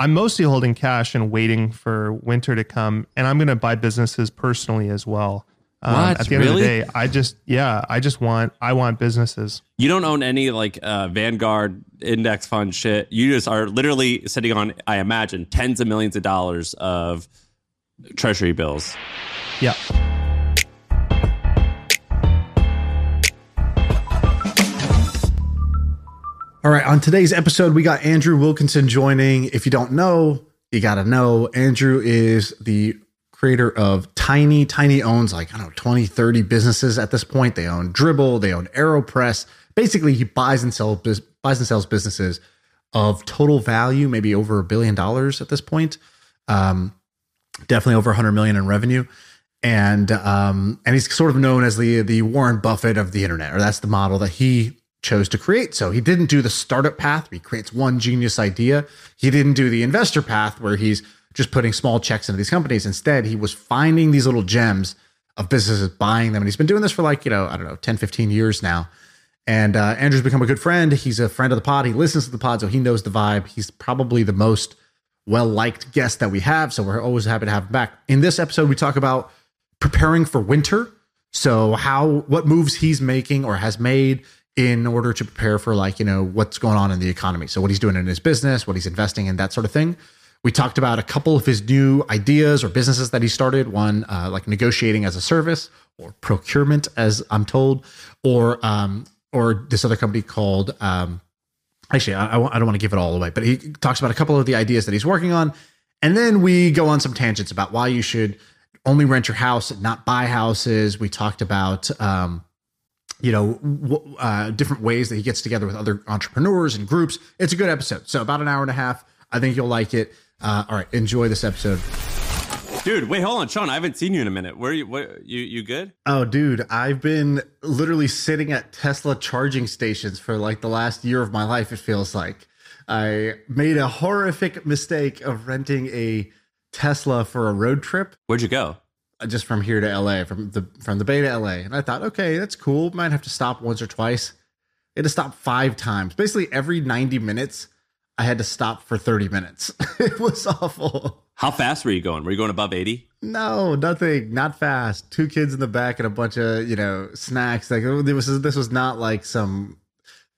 I'm mostly holding cash and waiting for winter to come, and I'm going to buy businesses personally as well. Um, What? At the end Really? of the day, I just yeah, I just want I want businesses. You don't own any like uh, Vanguard index fund shit. You just are literally sitting on, I imagine, tens of millions of dollars of treasury bills. Yeah. All right, on today's episode, we got Andrew Wilkinson joining. If you don't know, you got to know Andrew is the creator of Tiny. Tiny owns like, I don't know, 20, 30 businesses at this point. They own Dribbble, they own AeroPress. Basically, he buys and sells buys and sells businesses of total value, maybe over a billion dollars at this point. Um, definitely over 100 million in revenue. And um, and he's sort of known as the the Warren Buffett of the internet, or that's the model that he chose to create. So he didn't do the startup path where he creates one genius idea. He didn't do the investor path where he's just putting small checks into these companies. Instead, he was finding these little gems of businesses, buying them. And he's been doing this for like, you know, I don't know, 10, 15 years now. And uh, Andrew's become a good friend. He's a friend of the pod. He listens to the pod, so he knows the vibe. He's probably the most well liked guest that we have. So we're always happy to have him back. In this episode, we talk about preparing for winter. So how what moves he's making or has made in order to prepare for like, you know, what's going on in the economy. So what he's doing in his business, what he's investing in, that sort of thing. We talked about a couple of his new ideas or businesses that he started. One uh, like negotiating as a service or procurement, as I'm told, or um, or this other company called um, actually I, I don't want to give it all away, but he talks about a couple of the ideas that he's working on, and then we go on some tangents about why you should only rent your house and not buy houses. We talked about um, you know uh, different ways that he gets together with other entrepreneurs and groups. It's a good episode. So about an hour and a half. I think you'll like it. Uh, all right, enjoy this episode. Dude, wait, hold on, Shaan. I haven't seen you in a minute. Where are you? What, you you good? Oh, dude, I've been literally sitting at Tesla charging stations for like the last year of my life. It feels like I made a horrific mistake of renting a Tesla for a road trip Where'd you go? Just from here to LA, from the from the Bay to LA, and I thought, okay, that's cool. Might have to stop once or twice. I had to stop five times. Basically, every ninety minutes, I had to stop for thirty minutes. it was awful. How fast were you going? Were you going above eighty? No, nothing. Not fast. Two kids in the back and a bunch of you know snacks. Like oh, it was. This was not like some.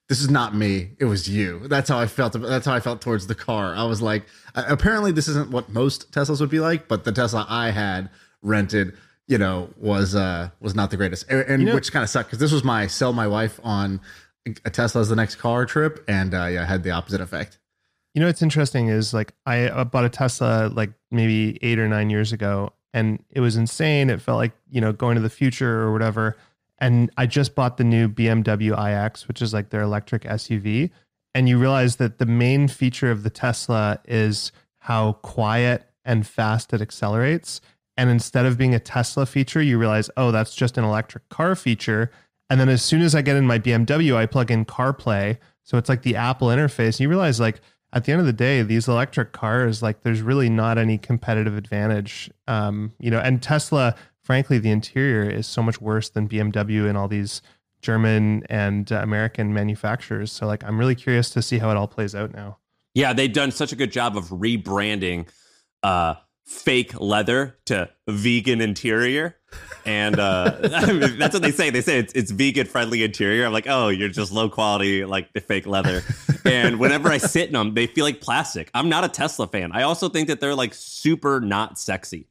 This is not me. It was you. That's how I felt. That's how I felt towards the car. I was like, apparently this isn't what most Teslas would be like, but the Tesla I had rented, you know, was uh was not the greatest, and, and You know- which kind of sucked because this was my sell my wife on a Tesla as the next car trip, and uh, yeah, I had the opposite effect. You know what's interesting is like I bought a Tesla like maybe eight or nine years ago, and it was insane. It felt like you know going to the future or whatever. And I just bought the new BMW iX, which is like their electric SUV. And you realize that the main feature of the Tesla is how quiet and fast it accelerates. And instead of being a Tesla feature, you realize, oh, that's just an electric car feature. And then as soon as I get in my BMW, I plug in CarPlay. So it's like the Apple interface. You realize, like, at the end of the day, these electric cars, like, there's really not any competitive advantage. Um, you know, and Tesla, frankly, the interior is so much worse than BMW and all these German and uh, American manufacturers. So, like, I'm really curious to see how it all plays out now. Yeah, they've done such a good job of rebranding uh, fake leather to vegan interior. And uh, I mean, that's what they say. They say it's, it's vegan friendly interior. I'm like, oh, you're just low quality, like the fake leather. and whenever I sit in them, they feel like plastic. I'm not a Tesla fan. I also think that they're like super not sexy.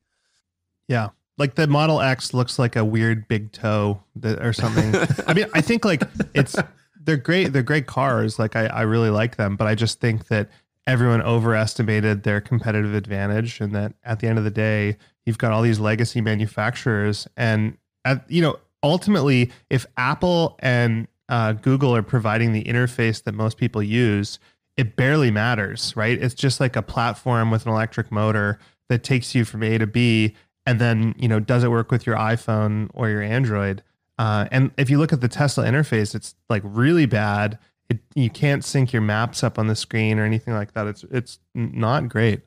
Yeah. Like the Model X looks like a weird big toe that, or something. I mean, I think like it's they're great. They're great cars. Like I, I really like them, but I just think that everyone overestimated their competitive advantage, and that at the end of the day, you've got all these legacy manufacturers, and at you know ultimately, if Apple and uh, Google are providing the interface that most people use, it barely matters, right? It's just like a platform with an electric motor that takes you from A to B and then you know does it work with your iphone or your android? Uh, and if you look at the tesla interface it's like really bad it, you can't sync your maps up on the screen or anything like that it's it's not great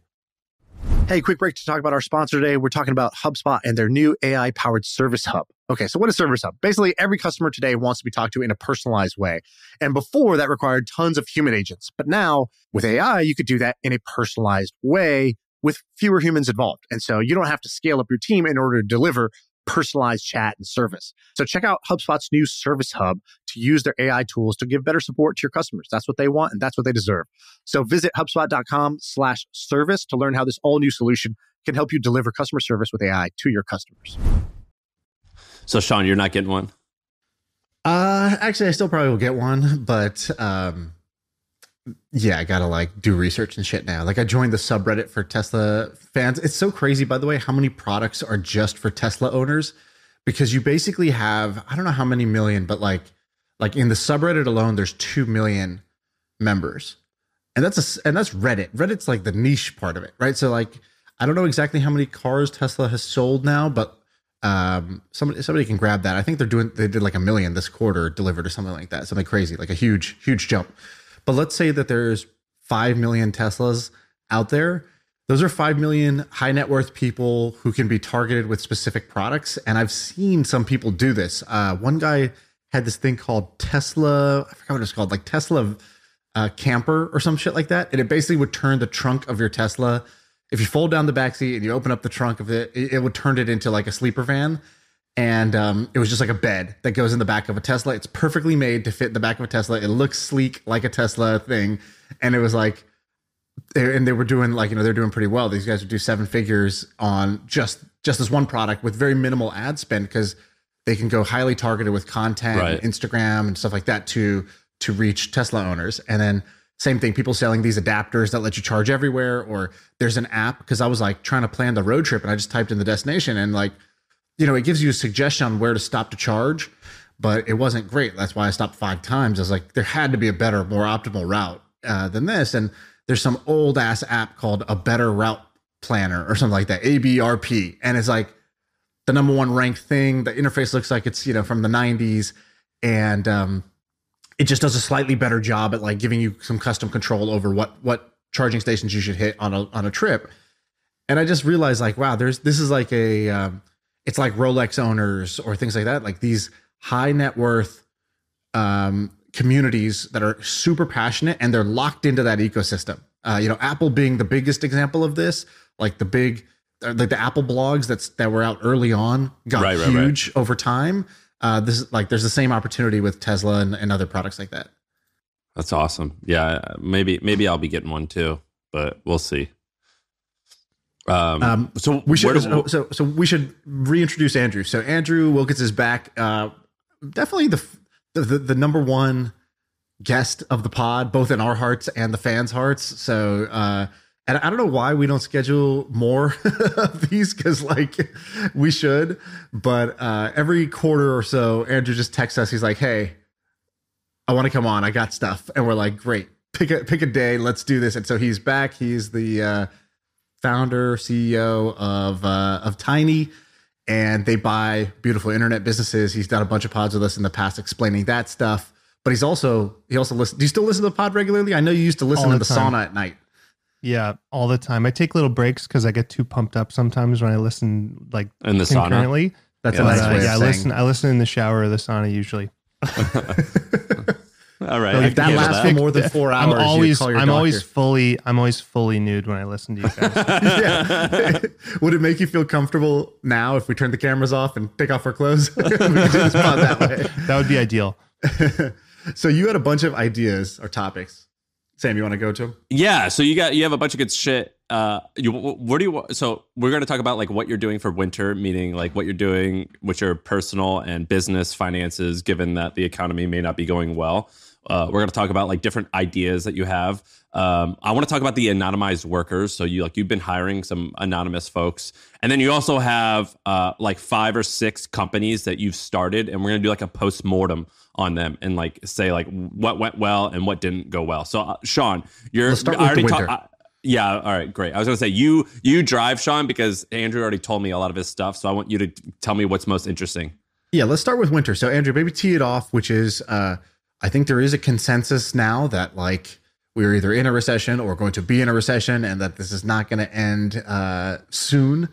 Hey, quick break to talk about our sponsor today. We're talking about HubSpot and their new AI powered service hub. Okay, so what is Service Hub? Basically, every customer today wants to be talked to in a personalized way. And before that required tons of human agents. But now with AI, you could do that in a personalized way with fewer humans involved. And so you don't have to scale up your team in order to deliver personalized chat and service. So check out HubSpot's new Service Hub to use their AI tools to give better support to your customers. That's what they want and that's what they deserve. So visit HubSpot.com slash service to learn how this all new solution can help you deliver customer service with AI to your customers. So, Shaan, you're not getting one? Uh, actually, I still probably will get one, but um, yeah, I gotta like do research and shit now. Like I joined the subreddit for Tesla fans. It's so crazy, by the way, how many products are just for Tesla owners because you basically have I don't know how many million, but like like in the subreddit alone, there's two million members, and that's a and that's Reddit. Reddit's like the niche part of it, right? So like I don't know exactly how many cars Tesla has sold now, but um somebody somebody can grab that. I think they're doing they did like a million this quarter delivered or something like that, something crazy, like a huge huge jump. But let's say that there's 5 million Teslas out there. Those are 5 million high net worth people who can be targeted with specific products. And I've seen some people do this. Uh, one guy had this thing called Tesla, I forgot what it's called, like Tesla uh, camper or some shit like that. And it basically would turn the trunk of your Tesla. If you fold down the backseat and you open up the trunk of it, it, it would turn it into like a sleeper van and um, it was just like a bed that goes in the back of a Tesla. It's perfectly made to fit the back of a Tesla. It looks sleek like a Tesla thing, and it was like, and they were doing like you know they're doing pretty well. These guys would do seven figures on just just this one product with very minimal ad spend because they can go highly targeted with content, Right. and Instagram and stuff like that to to reach Tesla owners, and then. Same thing, people selling these adapters that let you charge everywhere, or there's an app because I was like trying to plan the road trip and I just typed in the destination and like you know, it gives you a suggestion on where to stop to charge, but it wasn't great. That's why I stopped five times. I was like, there had to be a better, more optimal route uh, than this. And there's some old ass app called a better route planner or something like that, ABRP. And it's like the number one ranked thing. The interface looks like it's, you know, from the 90s. And um, it just does a slightly better job at like giving you some custom control over what, what charging stations you should hit on a, on a trip. And I just realized like, wow, there's, this is like a, um, it's like Rolex owners or things like that, like these high net worth um, communities that are super passionate and they're locked into that ecosystem. Uh, you know, Apple being the biggest example of this, like the big, uh, like the Apple blogs that's that were out early on got Right, right, right. huge over time. Uh, this is like there's the same opportunity with Tesla and, and other products like that. That's awesome. Yeah, maybe maybe I'll be getting one too, but we'll see. Um, Um, so We should so, so so we should reintroduce Andrew. So Andrew Wilkins is back. Uh, definitely the, the the the number one guest of the pod, both in our hearts and the fans' hearts. So uh, and I don't know why we don't schedule more of these because like we should, but uh, every quarter or so, Andrew just texts us. He's like, "Hey, I want to come on. I got stuff," and we're like, "Great." Pick a pick a day. Let's do this. And so he's back. He's the uh, founder, CEO of uh, of Tiny, and they buy beautiful internet businesses. He's done a bunch of pods with us in the past explaining that stuff. But he's also he also listen. Do you still listen to the pod regularly? I know you used to listen All to the the time. sauna at night. Yeah, all the time. I take little breaks because I get too pumped up sometimes when I listen like in the sauna. concurrently. That's Yeah, a But, nice uh, way of yeah, I saying. listen. I listen in the shower or the sauna usually. All right, So if that lasts that. for more than four hours, I'm always. you call your I'm always fully. I'm always fully nude when I listen to you guys. yeah. Would it make you feel comfortable now if we turn the cameras off and take off our clothes? we could do this pod that way. that would be ideal. so you had a bunch of ideas or topics. Sam, you want to go to them? Yeah, so you got you have a bunch of good shit. Uh, you where do you wa- so we're going to talk about like what you're doing for winter, meaning like what you're doing with your personal and business finances, given that the economy may not be going well. Uh, we're going to talk about like different ideas that you have. Um, I want to talk about the anonymized workers. So you like you've been hiring some anonymous folks, and then you also have uh, like five or six companies that you've started, and we're going to do like a post mortem on them and like say like what went well and what didn't go well. So uh, Shaan, you're Let's start with the already talk- winter. I- yeah, all right, great. I was gonna say you you drive Shaan because Andrew already told me a lot of his stuff, so I want you to tell me what's most interesting. Yeah, let's start with winter. So Andrew, maybe tee it off, which is uh I think there is a consensus now that like we're either in a recession or going to be in a recession and that this is not going to end uh, soon.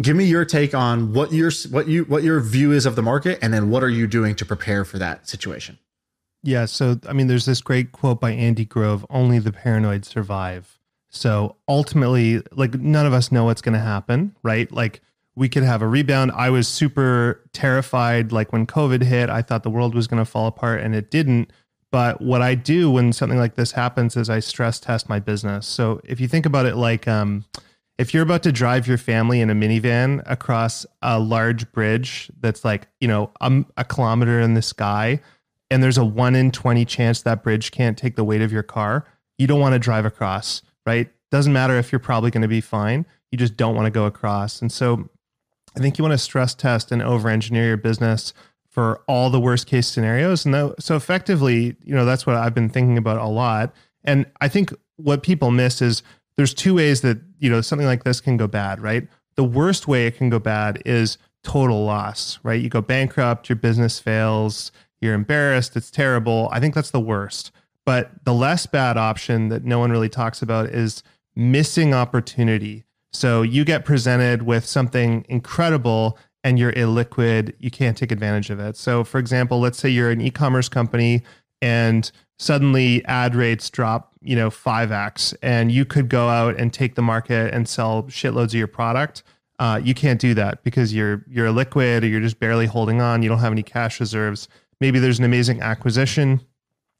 Give me your take on what your what you what your view is of the market, and then what are you doing to prepare for that situation? Yeah, so I mean, there's this great quote by Andy Grove: "Only the paranoid survive." So ultimately, like none of us know what's going to happen, right? Like we could have a rebound. I was super terrified, like when COVID hit, I thought the world was going to fall apart, and it didn't. But what I do when something like this happens is I stress test my business. So if you think about it like um, if you're about to drive your family in a minivan across a large bridge that's like, you know, um, a kilometer in the sky, and there's a one in 20 chance that bridge can't take the weight of your car, you don't want to drive across, right? Doesn't matter if you're probably going to be fine. You just don't want to go across. And so I think you want to stress test and over engineer your business for all the worst case scenarios. And so effectively, you know, that's what I've been thinking about a lot. And I think what people miss is there's two ways that, you know, something like this can go bad, right? The worst way it can go bad is total loss, right? You go bankrupt, your business fails, you're embarrassed, it's terrible. I think that's the worst. But the less bad option that no one really talks about is missing opportunity. So you get presented with something incredible and you're illiquid, you can't take advantage of it. So, for example, let's say you're an e-commerce company and suddenly ad rates drop, you know, 5x and you could go out and take the market and sell shitloads of your product. Uh, you can't do that because you're you're illiquid or you're just barely holding on. You don't have any cash reserves. Maybe there's an amazing acquisition.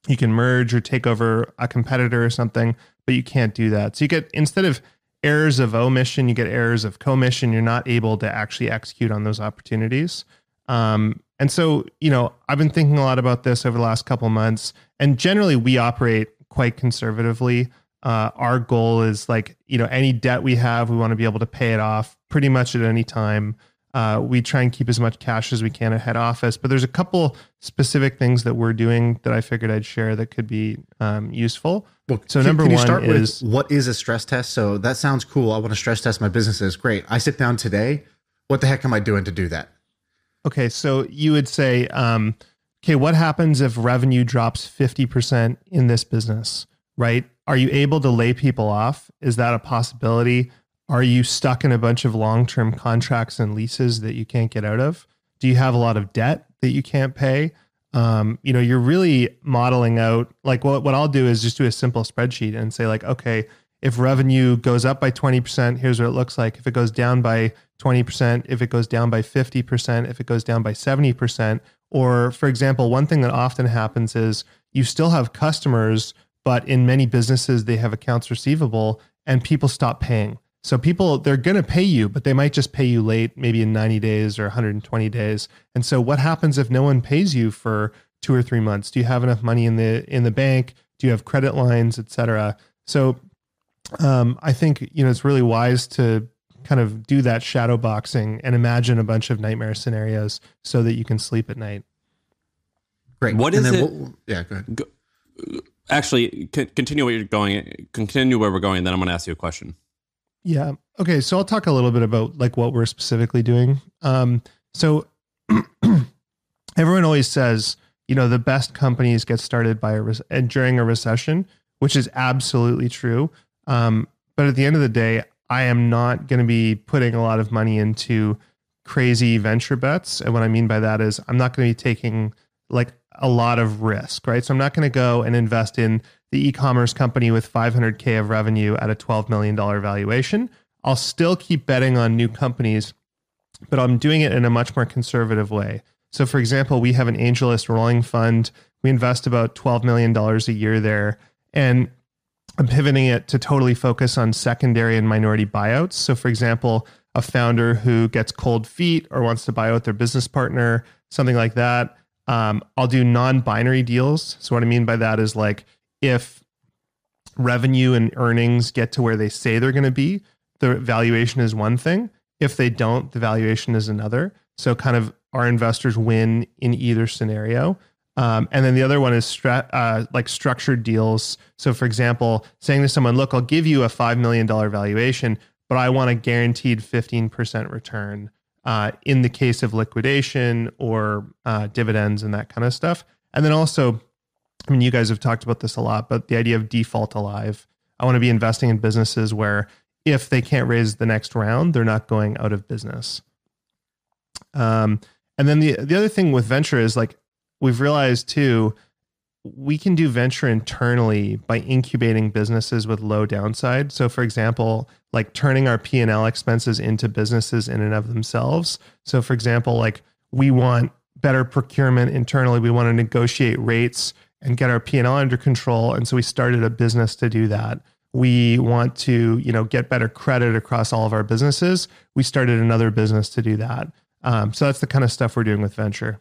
You can merge or take over a competitor or something, but you can't do that. So you get instead of errors of omission, you get errors of commission. You're not able to actually execute on those opportunities. Um, and so, you know, I've been thinking a lot about this over the last couple months. And generally, we operate quite conservatively. Uh, our goal is like, you know, any debt we have, we want to be able to pay it off pretty much at any time. Uh, we try and keep as much cash as we can at head office. But there's a couple specific things that we're doing that I figured I'd share that could be um, useful. Well, so can, number can one is what is a stress test? So that sounds cool. I want to stress test my businesses. Great. I sit down today. What the heck am I doing to do that? Okay, so you would say, um, okay, what happens if revenue drops fifty percent in this business? Right? Are you able to lay people off? Is that a possibility? Are you stuck in a bunch of long term contracts and leases that you can't get out of? Do you have a lot of debt that you can't pay? Um, you know, you're really modeling out like what, what I'll do is just do a simple spreadsheet and say, like, okay, if revenue goes up by 20%, here's what it looks like. If it goes down by 20%, if it goes down by 50%, if it goes down by 70%, or for example, one thing that often happens is you still have customers, but in many businesses, they have accounts receivable and people stop paying. So people they're going to pay you, but they might just pay you late, maybe in 90 days or 120 days. And so what happens if no one pays you for 2 or 3 months? Do you have enough money in the in the bank? Do you have credit lines, etc.? So um, I think you know it's really wise to kind of do that shadow boxing and imagine a bunch of nightmare scenarios so that you can sleep at night. Great. What is it? We'll, yeah, go ahead. Go, actually, continue what you're going. Continue where we're going. Then I'm going to ask you a question. Yeah. Okay. So I'll talk a little bit about like what we're specifically doing. Um, so everyone always says, you know, the best companies get started by a re- and during a recession, which is absolutely true. Um, but at the end of the day, I am not going to be putting a lot of money into crazy venture bets. And what I mean by that is I'm not going to be taking like a lot of risk, right? So I'm not going to go and invest in the e-commerce company with 500k of revenue at a 12 million dollar valuation. I'll still keep betting on new companies, but I'm doing it in a much more conservative way. So for example, we have an AngelList rolling fund. We invest about 12 million dollars a year there and I'm pivoting it to totally focus on secondary and minority buyouts. So for example, a founder who gets cold feet or wants to buy out their business partner, something like that. Um, I'll do non-binary deals. So what I mean by that is like if revenue and earnings get to where they say they're going to be, the valuation is one thing. If they don't, the valuation is another. So kind of our investors win in either scenario. Um, and then the other one is stra- uh, like structured deals. So, for example, saying to someone, "Look, I'll give you a five million dollar valuation, but I want a guaranteed fifteen percent return uh, in the case of liquidation or uh, dividends and that kind of stuff." And then also I mean, you guys have talked about this a lot, but the idea of default alive. I want to be investing in businesses where if they can't raise the next round, they're not going out of business. Um, and then the the other thing with venture is like we've realized too, we can do venture internally by incubating businesses with low downside. So, for example, like turning our P and L expenses into businesses in and of themselves. So, for example, like we want better procurement internally. We want to negotiate rates and get our P&L under control. And so we started a business to do that. We want to, you know, get better credit across all of our businesses. We started another business to do that. Um, so that's the kind of stuff we're doing with venture.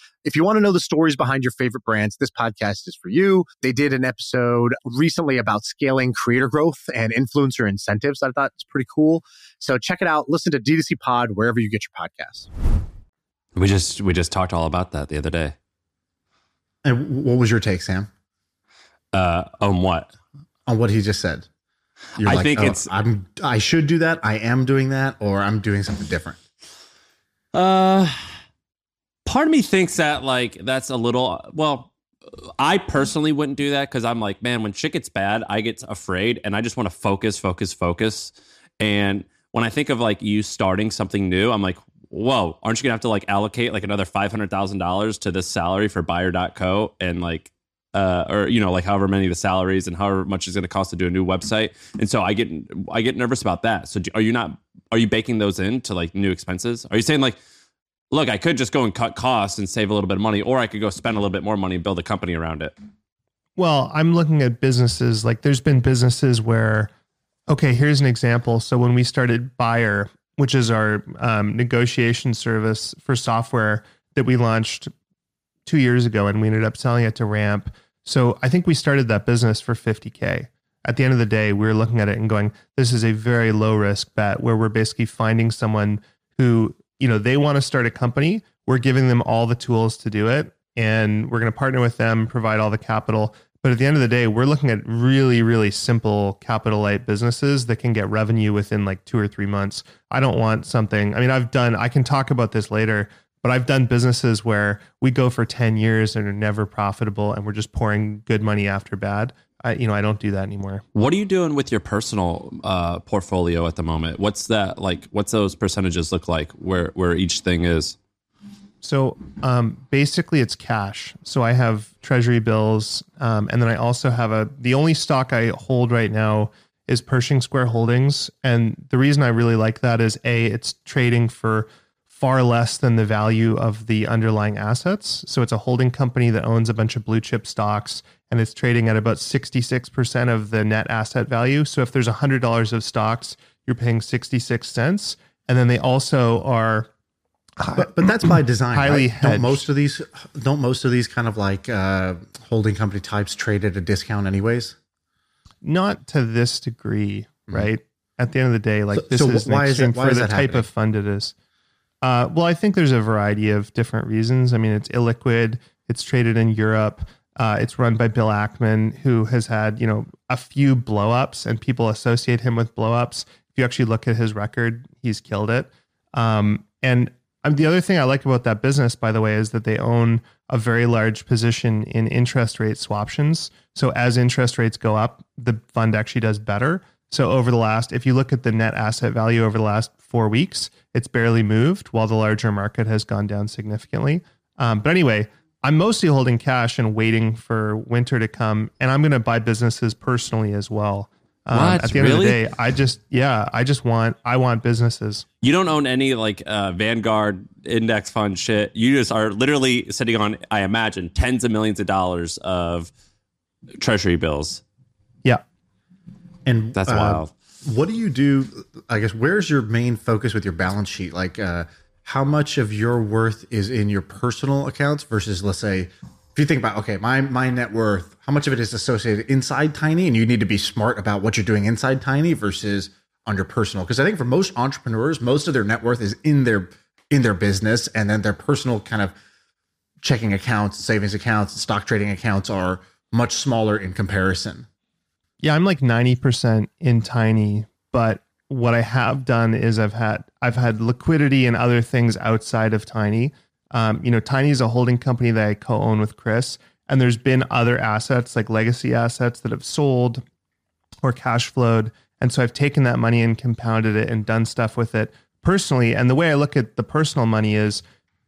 If you want to know the stories behind your favorite brands, this podcast is for you. They did an episode recently about scaling creator growth and influencer incentives I thought was pretty cool. So check it out. Listen to D2C Pod wherever you get your podcasts. We just we just talked all about that the other day. And what was your take, Sam? Uh, on what? On what he just said. You're I like, think oh, it's I'm I should do that. I am doing that, or I'm doing something different. Uh part of me thinks that like that's a little well i personally wouldn't do that because i'm like man when shit gets bad i get afraid and i just want to focus focus focus. And when i think of like you starting something new i'm like whoa aren't you gonna have to like allocate like another $500000 to this salary for buyer.co and like uh, or you know like however many the salaries and however much it's going to cost to do a new website? And so i get i get nervous about that. So do, are you not are you baking those into like new expenses? Are you saying like look, I could just go and cut costs and save a little bit of money, or I could go spend a little bit more money and build a company around it. Well, I'm looking at businesses like there's been businesses where, okay, here's an example. So when we started Buyer, which is our um, negotiation service for software that we launched two years ago, and we ended up selling it to Ramp. So I think we started that business for 50K. At the end of the day, we were looking at it and going, this is a very low risk bet where we're basically finding someone who you know they want to start a company. We're giving them all the tools to do it and we're going to partner with them provide all the capital. But at the end of the day we're looking at really really simple capital light businesses that can get revenue within like two or three months. I don't want something i mean i've done i can talk about this later but i've done businesses where we go for 10 years and are never profitable and we're just pouring good money after bad I, you know, I don't do that anymore. What are you doing with your personal uh, portfolio at the moment? What's that like? What's those percentages look like? Where where each thing is? So um, basically, it's cash. So I have treasury bills, um, and then I also have a. The only stock I hold right now is Pershing Square Holdings, and the reason I really like that is a it's trading for far less than the value of the underlying assets. So it's a holding company that owns a bunch of blue chip stocks and it's trading at about 66% of the net asset value. So if there's $100 of stocks, you're paying 66 cents. And then they also are but, but that's by design. Highly right? Don't most of these don't most of these kind of like uh, holding company types trade at a discount anyways? Not to this degree, mm-hmm. right? At the end of the day, like so, this so is why is it, why for is the type happening? of fund it is. Uh, well, I think there's a variety of different reasons. I mean, it's illiquid. It's traded in Europe. Uh, it's run by Bill Ackman, who has had you know a few blowups, and people associate him with blowups. If you actually look at his record, he's killed it. Um, and um, the other thing I like about that business, by the way, is that they own a very large position in interest rate swaptions. So as interest rates go up, the fund actually does better. So over the last, if you look at the net asset value over the last four weeks, it's barely moved while the larger market has gone down significantly. Um, but anyway, I'm mostly holding cash and waiting for winter to come, and I'm going to buy businesses personally as well. Um, what? At the end really? of the day, I just yeah, I just want I want businesses. You don't own any like uh, Vanguard index fund shit. You just are literally sitting on, I imagine, tens of millions of dollars of treasury bills. Yeah. And that's uh, wild. What do you do? I guess where's your main focus with your balance sheet? Like, uh, how much of your worth is in your personal accounts versus, let's say, if you think about okay, my my net worth, how much of it is associated inside Tiny, and you need to be smart about what you're doing inside Tiny versus on your personal. Because I think for most entrepreneurs, most of their net worth is in their in their business, and then their personal kind of checking accounts, savings accounts, stock trading accounts are much smaller in comparison. Yeah, I'm like 90% in Tiny, but what I have done is I've had I've had liquidity and other things outside of Tiny. Um, you know, Tiny is a holding company that I co-own with Chris, and there's been other assets like legacy assets that have sold or cash flowed, and so I've taken that money and compounded it and done stuff with it personally. And the way I look at the personal money is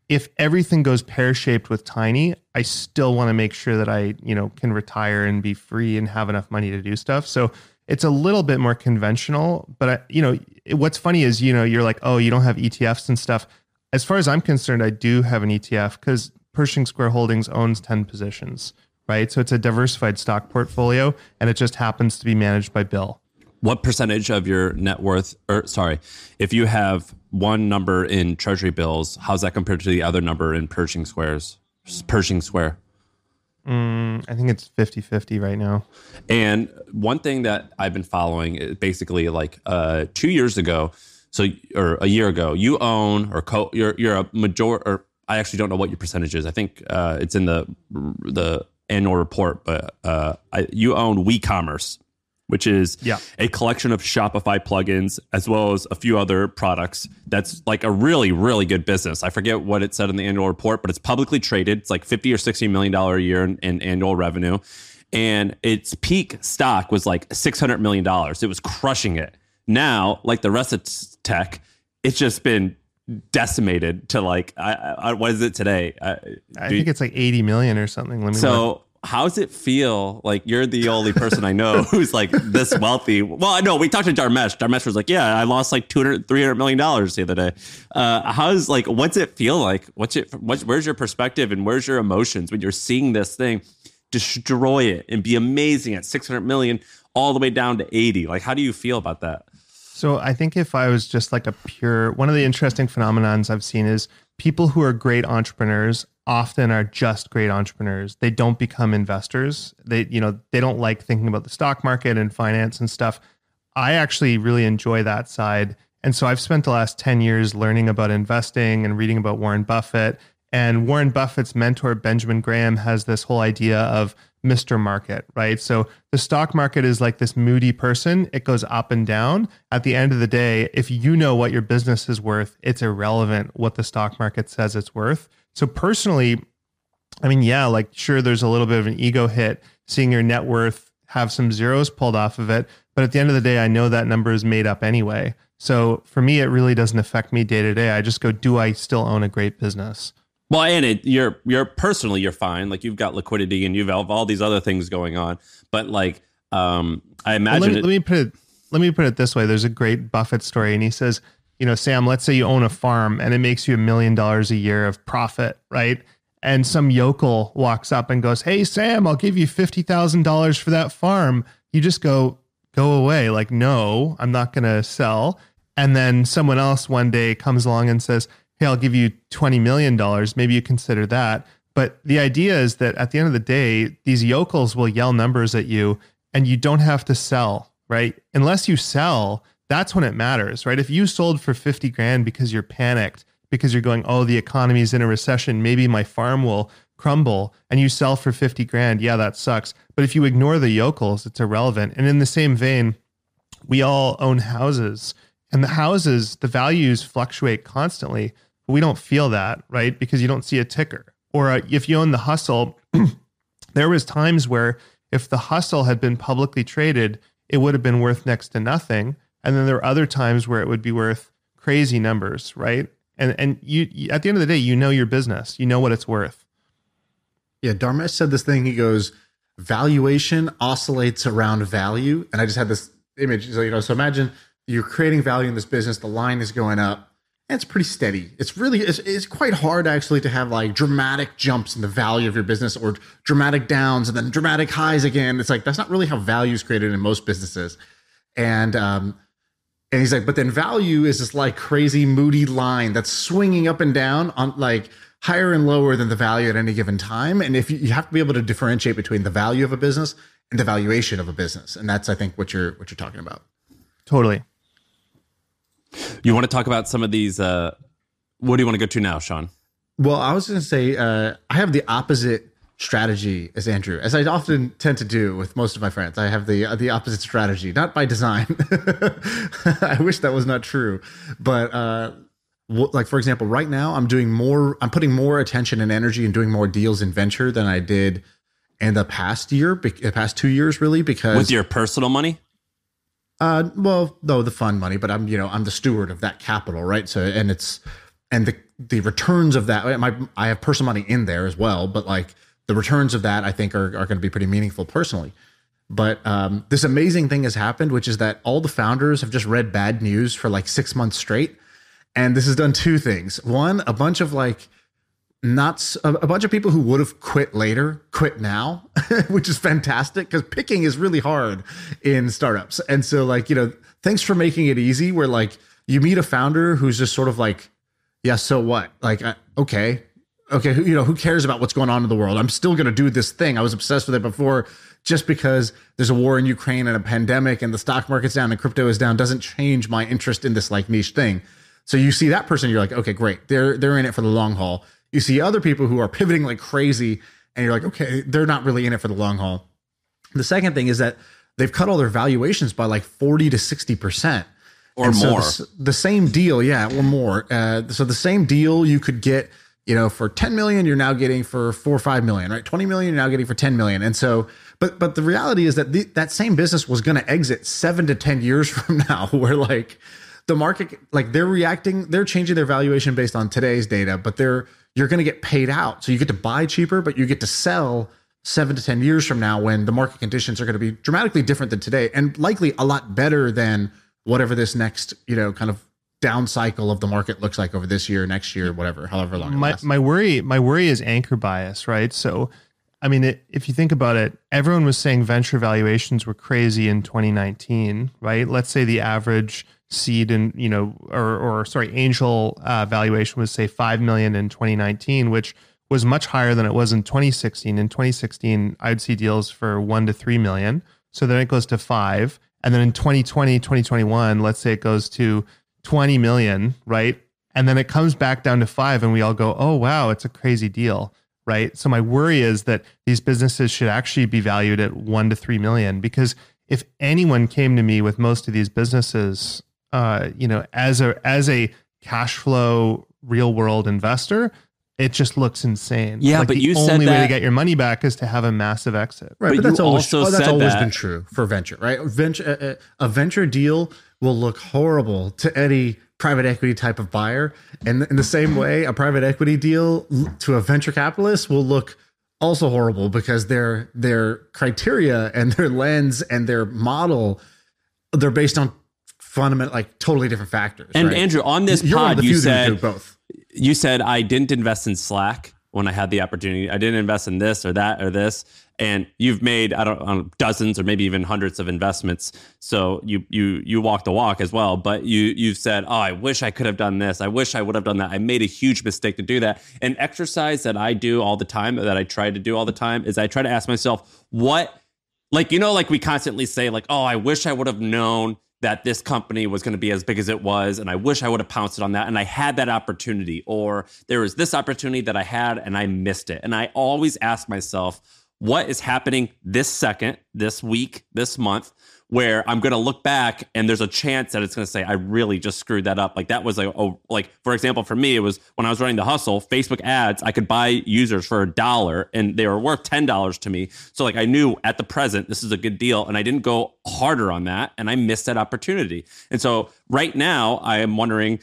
if everything goes pear shaped with Tiny, I still want to make sure that I, you know, can retire and be free and have enough money to do stuff. So it's a little bit more conventional, but I, you know, what's funny is, you know, you're like, oh, you don't have ETFs and stuff. As far as I'm concerned, I do have an ETF because Pershing Square Holdings owns 10 positions, right? So it's a diversified stock portfolio and it just happens to be managed by Bill. What percentage of your net worth, or sorry, if you have one number in treasury bills, how's that compared to the other number in Pershing Squares? Pershing Square. Mm, I think it's 50 50 right now. And one thing that I've been following is basically like uh, two years ago, so or a year ago, you own or co you're you're a major or I actually don't know what your percentage is. I think uh, it's in the the annual report, but uh, I, you own WeCommerce, which is yeah. a collection of Shopify plugins as well as a few other products. That's like a really, really good business. I forget what it said in the annual report, but it's publicly traded. It's like 50 or 60 million dollar a year in, in annual revenue. And its peak stock was like $600 million. It was crushing it. Now, like the rest of tech, it's just been decimated to like, I, I, what is it today? I, I think it's like 80 million or something. Let me so, how's it feel? Like you're the only person I know who's like this wealthy. Well, I know we talked to Dharmesh. Dharmesh was like, yeah, I lost like 200, 300 million dollars the other day. Uh, how's like, what's it feel like? What's it, what's, where's your perspective and where's your emotions when you're seeing this thing destroy it and be amazing at 600 million all the way down to 80? Like, how do you feel about that? So I think if I was just like a pure, one of the interesting phenomenons I've seen is people who are great entrepreneurs often are just great entrepreneurs. They don't become investors. They, you know, they don't like thinking about the stock market and finance and stuff. I actually really enjoy that side. And so I've spent the last 10 years learning about investing and reading about Warren Buffett. And Warren Buffett's mentor, Benjamin Graham, has this whole idea of Mr. Market, right? So the stock market is like this moody person. It goes up and down. At the end of the day, if you know what your business is worth, it's irrelevant what the stock market says it's worth. So personally, I mean, yeah, like sure, there's a little bit of an ego hit seeing your net worth have some zeros pulled off of it. But at the end of the day, I know that number is made up anyway. So for me, it really doesn't affect me day to day. I just go, do I still own a great business? Well, and it, you're you're personally you're fine. Like you've got liquidity and you've all these other things going on. But like, um, I imagine. Well, let, me, it, let me put it. Let me put it this way. There's a great Buffett story, and he says you know, Sam, let's say you own a farm and it makes you a million dollars a year of profit, right? And some yokel walks up and goes, Hey, Sam, I'll give you $50,000 for that farm. You just go, go away. Like, no, I'm not going to sell. And then someone else one day comes along and says, Hey, I'll give you $20 million. Maybe you consider that. But the idea is that at the end of the day, these yokels will yell numbers at you and you don't have to sell, right? Unless you sell, that's when it matters, right? If you sold for 50 grand because you're panicked, because you're going, oh, the economy's in a recession, maybe my farm will crumble, and you sell for 50 grand, yeah, that sucks. But if you ignore the yokels, it's irrelevant. And in the same vein, we all own houses, and the houses, the values fluctuate constantly. We don't feel that, right? Because you don't see a ticker. Or uh, if you own the hustle, there was times where if the hustle had been publicly traded, it would have been worth next to nothing and then there are other times where it would be worth crazy numbers, right? And and you at the end of the day, you know your business, you know what it's worth. Yeah, Dharmesh said this thing. He goes, valuation oscillates around value, and I just had this image. So you know, so imagine you're creating value in this business. The line is going up. It's pretty steady. It's really it's, it's quite hard actually to have like dramatic jumps in the value of your business or dramatic downs and then dramatic highs again. It's like that's not really how value is created in most businesses. And um, and he's like, but then value is this like crazy moody line that's swinging up and down on like higher and lower than the value at any given time. And if you, you have to be able to differentiate between the value of a business and the valuation of a business, and that's I think what you're what you're talking about. Totally. You want to talk about some of these? Uh, what do you want to go to now, Shaan? Well, I was going to say uh, I have the opposite strategy as Andrew, as I often tend to do with most of my friends. I have the uh, the opposite strategy, not by design. I wish that was not true, but uh, like for example, right now I'm doing more. I'm putting more attention and energy and doing more deals in venture than I did in the past year, the past two years, really. Because with your personal money. Uh, well, no, the fund money, but I'm you know I'm the steward of that capital, right? So and it's and the the returns of that. My I have personal money in there as well, but like the returns of that I think are, are going to be pretty meaningful personally. But um, this amazing thing has happened, which is that all the founders have just read bad news for like six months straight. And this has done two things. One, a bunch of like, not a, bunch of people who would have quit later quit now, which is fantastic because picking is really hard in startups. And so, like, you know, thanks for making it easy where like you meet a founder who's just sort of like, yeah, so what? Like, uh, okay, okay, you know, who cares about what's going on in the world? I'm still going to do this thing. I was obsessed with it before. Just because there's a war in Ukraine and a pandemic and the stock market's down and crypto is down doesn't change my interest in this like niche thing. So you see that person, you're like, okay, great. They're they're in it for the long haul. You see other people who are pivoting like crazy, and you're like, okay, they're not really in it for the long haul. The second thing is that they've cut all their valuations by like 40 to 60 percent or and more. So the, the, same deal, yeah, or more. Uh, so the same deal you could get you know, for 10 million, you're now getting for four or 5 million, right? 20 million, you're now getting for 10 million. And so, but, but the reality is that the, that same business was going to exit seven to 10 years from now, where like the market, like they're reacting, they're changing their valuation based on today's data, but they're, you're going to get paid out. So you get to buy cheaper, but you get to sell seven to 10 years from now when the market conditions are going to be dramatically different than today and likely a lot better than whatever this next, you know, kind of down cycle of the market looks like over this year, next year, whatever, however long. My my worry my worry is anchor bias, right? So, I mean, it, if you think about it, everyone was saying venture valuations were crazy in 2019, right? Let's say the average seed and you know, or or sorry, angel uh, valuation was say five million in 2019, which was much higher than it was in 2016. In 2016, I'd see deals for one to three million. So then it goes to five. And then in 2020, 2021, let's say it goes to 20 million, right? And then it comes back down to five, and we all go, oh, wow, it's a crazy deal, right? So my worry is that these businesses should actually be valued at one to three million because if anyone came to me with most of these businesses, uh, you know, as a as a cash flow real world investor, it just looks insane. Yeah, like but you said only way to get your money back is to have a massive exit. Right, but, but that's always oh, that's always that. been true for venture, right? Venture a, a venture deal will look horrible to any private equity type of buyer. And in the same way, a private equity deal to a venture capitalist will look also horrible because their their criteria and their lens and their model they're based on fundamental like totally different factors. And right? Andrew, on this You're pod, you said both. You said I didn't invest in Slack when I had the opportunity. I didn't invest in this or that or this and you've made I don't know, dozens or maybe even hundreds of investments. So you you you walk the walk as well. But you you've said, oh, I wish I could have done this. I wish I would have done that. I made a huge mistake to do that. An exercise that I do all the time, that I try to do all the time, is I try to ask myself, what, like you know, like we constantly say, like, oh, I wish I would have known that this company was going to be as big as it was and I wish I would have pounced on that and I had that opportunity or there was this opportunity that I had and I missed it. And I always ask myself, what is happening this second, this week, this month, where I'm going to look back and there's a chance that it's going to say, I really just screwed that up. Like that was a, a, like, for example, for me, it was when I was running the hustle, Facebook ads, I could buy users for a dollar and they were worth $10 to me. So like I knew at the present, this is a good deal. And I didn't go harder on that and I missed that opportunity. And so right now I am wondering,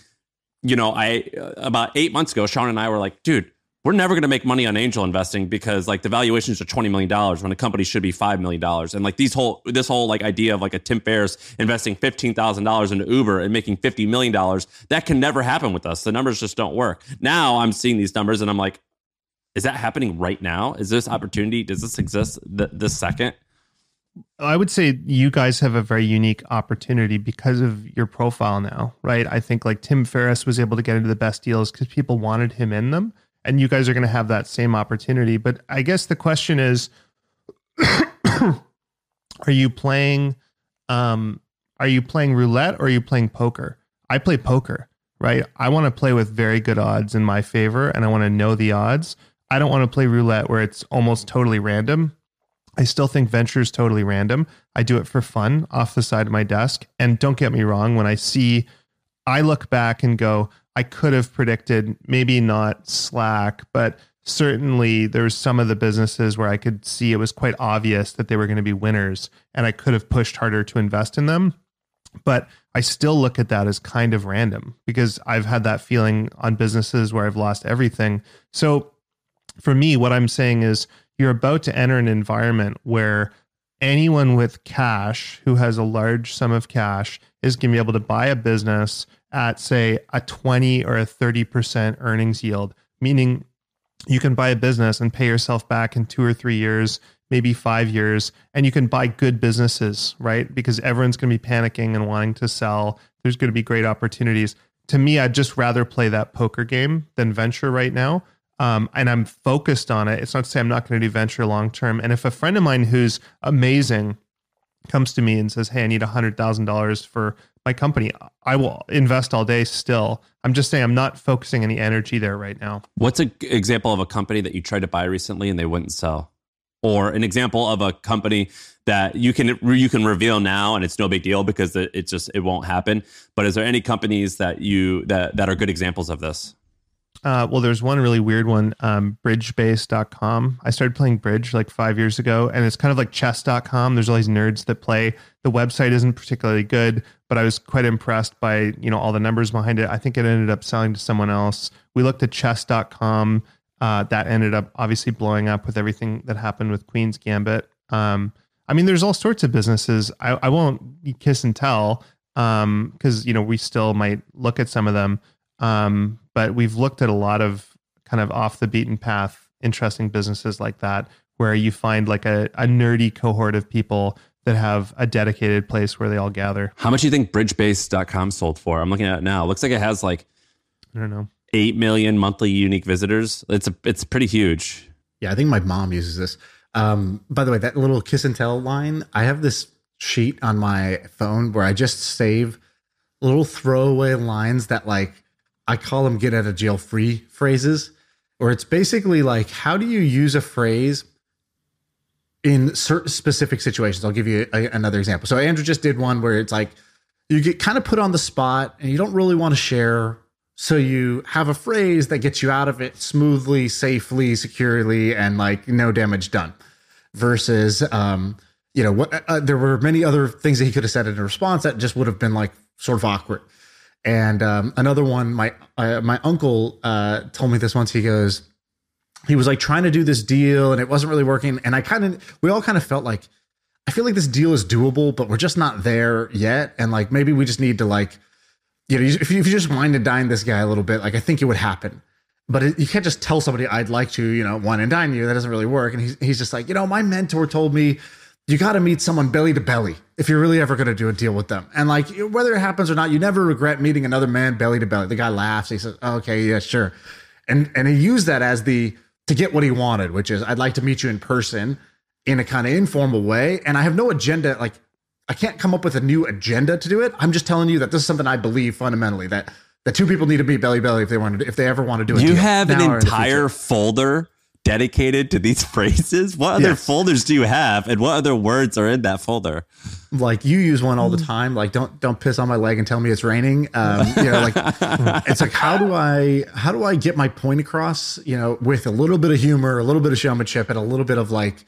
you know, I, uh, about eight months ago, Shaan and I were like, dude, we're never going to make money on angel investing because like the valuations are $20 million when a company should be $5 million. And like these whole, this whole like idea of like a Tim Ferriss investing $15,000 into Uber and making $50 million, that can never happen with us. The numbers just don't work. Now I'm seeing these numbers and I'm like, is that happening right now? Is this opportunity? Does this exist th- this second? I would say you guys have a very unique opportunity because of your profile now, right? I think like Tim Ferriss was able to get into the best deals because people wanted him in them and you guys are going to have that same opportunity. But I guess the question is, are you playing, um, are you playing roulette or are you playing poker? I play poker, right? I want to play with very good odds in my favor, and I want to know the odds. I don't want to play roulette where it's almost totally random. I still think venture is totally random. I do it for fun off the side of my desk. And don't get me wrong, when I see, I look back and go, I could have predicted maybe not Slack, but certainly there there's some of the businesses where I could see it was quite obvious that they were going to be winners and I could have pushed harder to invest in them. But I still look at that as kind of random because I've had that feeling on businesses where I've lost everything. So for me, what I'm saying is you're about to enter an environment where anyone with cash who has a large sum of cash is going to be able to buy a business at, say, a 20 or a 30% earnings yield, meaning you can buy a business and pay yourself back in two or three years, maybe five years, and you can buy good businesses, right? Because everyone's going to be panicking and wanting to sell. There's going to be great opportunities. To me, I'd just rather play that poker game than venture right now. Um, and I'm focused on it. It's not to say I'm not going to do venture long term. And if a friend of mine who's amazing comes to me and says, "Hey, I need hundred thousand dollars for my company," I will invest all day. Still, I'm just saying I'm not focusing any energy there right now. What's an example of a company that you tried to buy recently and they wouldn't sell, or an example of a company that you can you can reveal now and it's no big deal because it, just it won't happen. But is there any companies that you that that are good examples of this? Uh, well, there's one really weird one, um, bridgebase.com. I started playing bridge like five years ago, and it's kind of like chess.com. There's all these nerds that play. The website isn't particularly good, but I was quite impressed by, you know, all the numbers behind it. I think it ended up selling to someone else. We looked at chess.com. Uh, that ended up obviously blowing up with everything that happened with Queen's Gambit. Um, I mean, there's all sorts of businesses. I, I won't kiss and tell because, um, you know, we still might look at some of them. Um, but we've looked at a lot of kind of off the beaten path, interesting businesses like that, where you find like a, a nerdy cohort of people that have a dedicated place where they all gather. How much do you think bridgebase.com sold for? I'm looking at it now. It looks like it has like I don't know. 8 million monthly unique visitors. It's a it's pretty huge. Yeah, I think my mom uses this. Um, by the way, that little kiss and tell line, I have this sheet on my phone where I just save little throwaway lines that like I call them get out of jail free phrases, where it's basically like, how do you use a phrase in certain specific situations? I'll give you a, another example. So Andrew just did one where it's like, you get kind of put on the spot and you don't really want to share. So you have a phrase that gets you out of it smoothly, safely, securely, and like no damage done. Versus, um, you know, what uh, there were many other things that he could have said in response that just would have been like sort of awkward. And um, another one, my uh, my uncle uh, told me this once. He goes, he was like trying to do this deal, and it wasn't really working. And I kind of, we all kind of felt like, I feel like this deal is doable, but we're just not there yet. And like maybe we just need to like, you know, if you, if you just wind and dine this guy a little bit, like I think it would happen. But it, you can't just tell somebody I'd like to, you know, wine and dine you. That doesn't really work. And he's he's just like, you know, my mentor told me you got to meet someone belly to belly if you're really ever going to do a deal with them. And like whether it happens or not, you never regret meeting another man belly to belly. The guy laughs. He says, oh, "Okay, yeah, sure," and and he used that as the to get what he wanted, which is I'd like to meet you in person in a kind of informal way. And I have no agenda. Like I can't come up with a new agenda to do it. I'm just telling you that this is something I believe fundamentally that the two people need to be belly to belly if they want to if they ever want to do it. You deal, have an entire folder dedicated to these phrases? What other yes. folders do you have, and what other words are in that folder? Like you use one all the time. Like don't don't piss on my leg and tell me it's raining. Um, you know, like it's like how do I how do I get my point across? You know, with a little bit of humor, a little bit of showmanship, and a little bit of like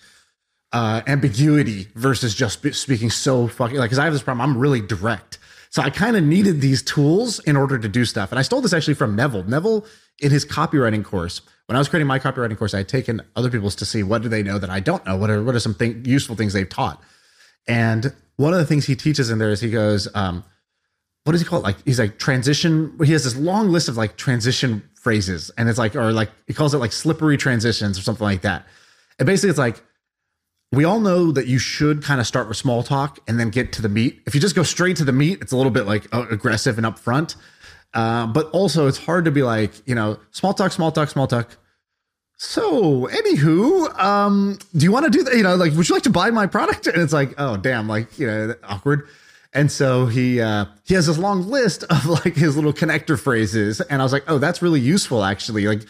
uh, ambiguity versus just speaking so fucking like because I have this problem. I'm really direct. So I kind of needed these tools in order to do stuff. And I stole this actually from Neville. Neville, in his copywriting course, when I was creating my copywriting course, I had taken other people's to see what do they know that I don't know. What are what are some useful things they've taught? And one of the things he teaches in there is he goes, um, what does he call it? Like he's like transition. He has this long list of like transition phrases, and it's like or like he calls it like slippery transitions or something like that. And basically, it's like we all know that you should kind of start with small talk and then get to the meat. If you just go straight to the meat, it's a little bit like uh, aggressive and upfront. Uh, but also, it's hard to be like, you know, small talk, small talk, small talk, so anywho, um, do you want to do that? You know, like, would you like to buy my product? And it's like, oh, damn, like, you know, awkward. And so he uh, he has this long list of like his little connector phrases, and I was like, oh, that's really useful actually. Like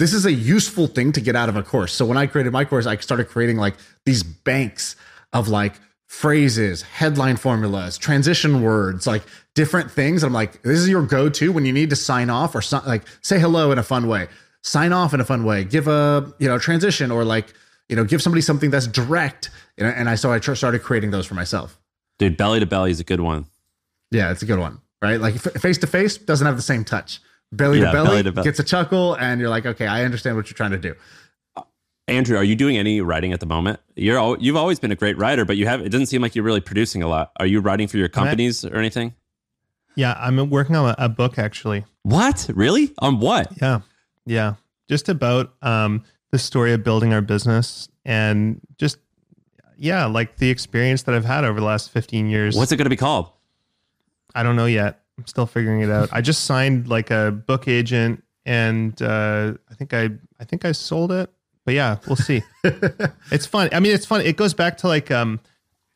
this is a useful thing to get out of a course. So when I created my course, I started creating like these banks of like phrases, headline formulas, transition words, like different things. And I'm like, this is your go-to when you need to sign off or so, like say hello in a fun way, sign off in a fun way, give a you know transition or like you know give somebody something that's direct. You know, and I so I started creating those for myself. Dude, belly to belly is a good one. Yeah, it's a good one, right? Like face to face doesn't have the same touch. Belly, yeah, to belly, belly to belly gets a chuckle, and you're like, okay, I understand what you're trying to do. Uh, Andrew, are you doing any writing at the moment? You're all, you've always been a great writer, but you have it doesn't seem like you're really producing a lot. Are you writing for your companies or anything? Yeah, I'm working on a, a book actually. What? Really? On what? Yeah, yeah, just about um, the story of building our business and just yeah, like the experience that I've had over the last 15 years. What's it going to be called? I don't know yet. I'm still figuring it out. I just signed like a book agent and uh, I think I I think I sold it. But yeah, we'll see. it's fun. I mean, it's fun. It goes back to like um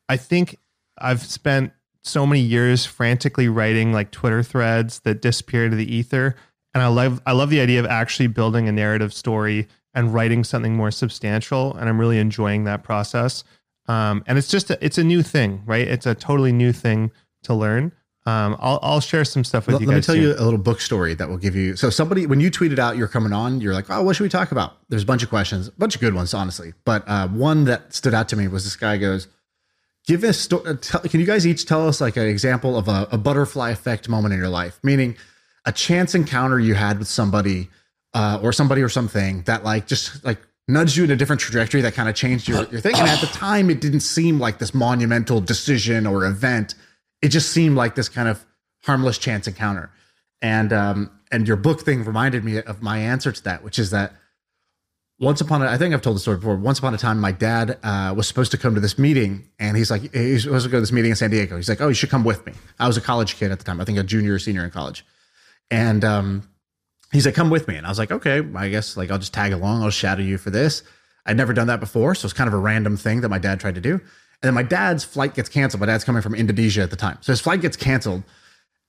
I think I've spent so many years frantically writing like Twitter threads that disappear into the ether and I love I love the idea of actually building a narrative story and writing something more substantial and I'm really enjoying that process. Um, and it's just a, it's a new thing, right? It's a totally new thing to learn. Um, I'll I'll share some stuff with let, you. Let me tell soon. you a little book story that will give you. So somebody when you tweeted out you're coming on, you're like, oh, what should we talk about? There's a bunch of questions, a bunch of good ones, honestly. But uh, one that stood out to me was this guy goes, give us. Sto- uh, can you guys each tell us like an example of a, a, butterfly effect moment in your life, meaning a chance encounter you had with somebody uh, or somebody or something that like just like nudged you in a different trajectory that kind of changed your, your thing. And at the time, it didn't seem like this monumental decision or event. It just seemed like this kind of harmless chance encounter. And um, and your book thing reminded me of my answer to that, which is that once upon a, I think I've told the story before. Once upon a time, my dad uh, was supposed to come to this meeting, and he's like, he's supposed to go to this meeting in San Diego. He's like, oh, you should come with me. I was a college kid at the time, I think a junior or senior in college, and um, he's like, come with me. And I was like, okay, I guess like I'll just tag along. I'll shadow you for this. I'd never done that before. So it's kind of a random thing that my dad tried to do. And then my dad's flight gets canceled. My dad's coming from Indonesia at the time. So his flight gets canceled.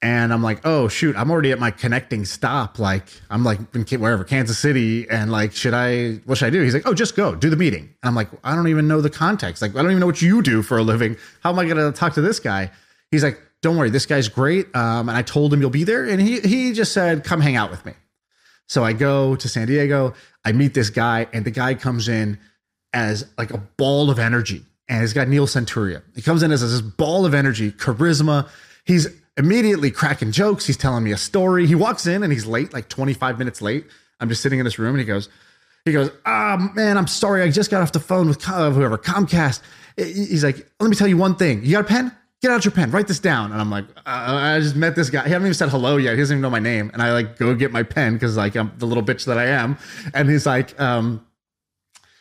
And I'm like, oh shoot, I'm already at my connecting stop. Like I'm like in wherever Kansas City, and like, should I? What should I do? He's like, oh, just go, do the meeting. And I'm like, I don't even know the context. Like, I don't even know what you do for a living. How am I going to talk to this guy? He's like, don't worry, this guy's great. Um, and I told him you'll be there, and he he just said, come hang out with me. So I go to San Diego, I meet this guy, and the guy comes in as like a ball of energy. And he's got Neil Centuria. He comes in as this ball of energy, charisma. He's immediately cracking jokes. He's telling me a story. He walks in and he's late, like 25 minutes late. I'm just sitting in this room and he goes, he goes, ah, oh, man, I'm sorry. I just got off the phone with whoever, Comcast. He's like, let me tell you one thing. You got a pen? Get out your pen, write this down. And I'm like, uh, I just met this guy. He hasn't even said hello yet. He doesn't even know my name. And I like go get my pen because like I'm the little bitch that I am. And he's like, um,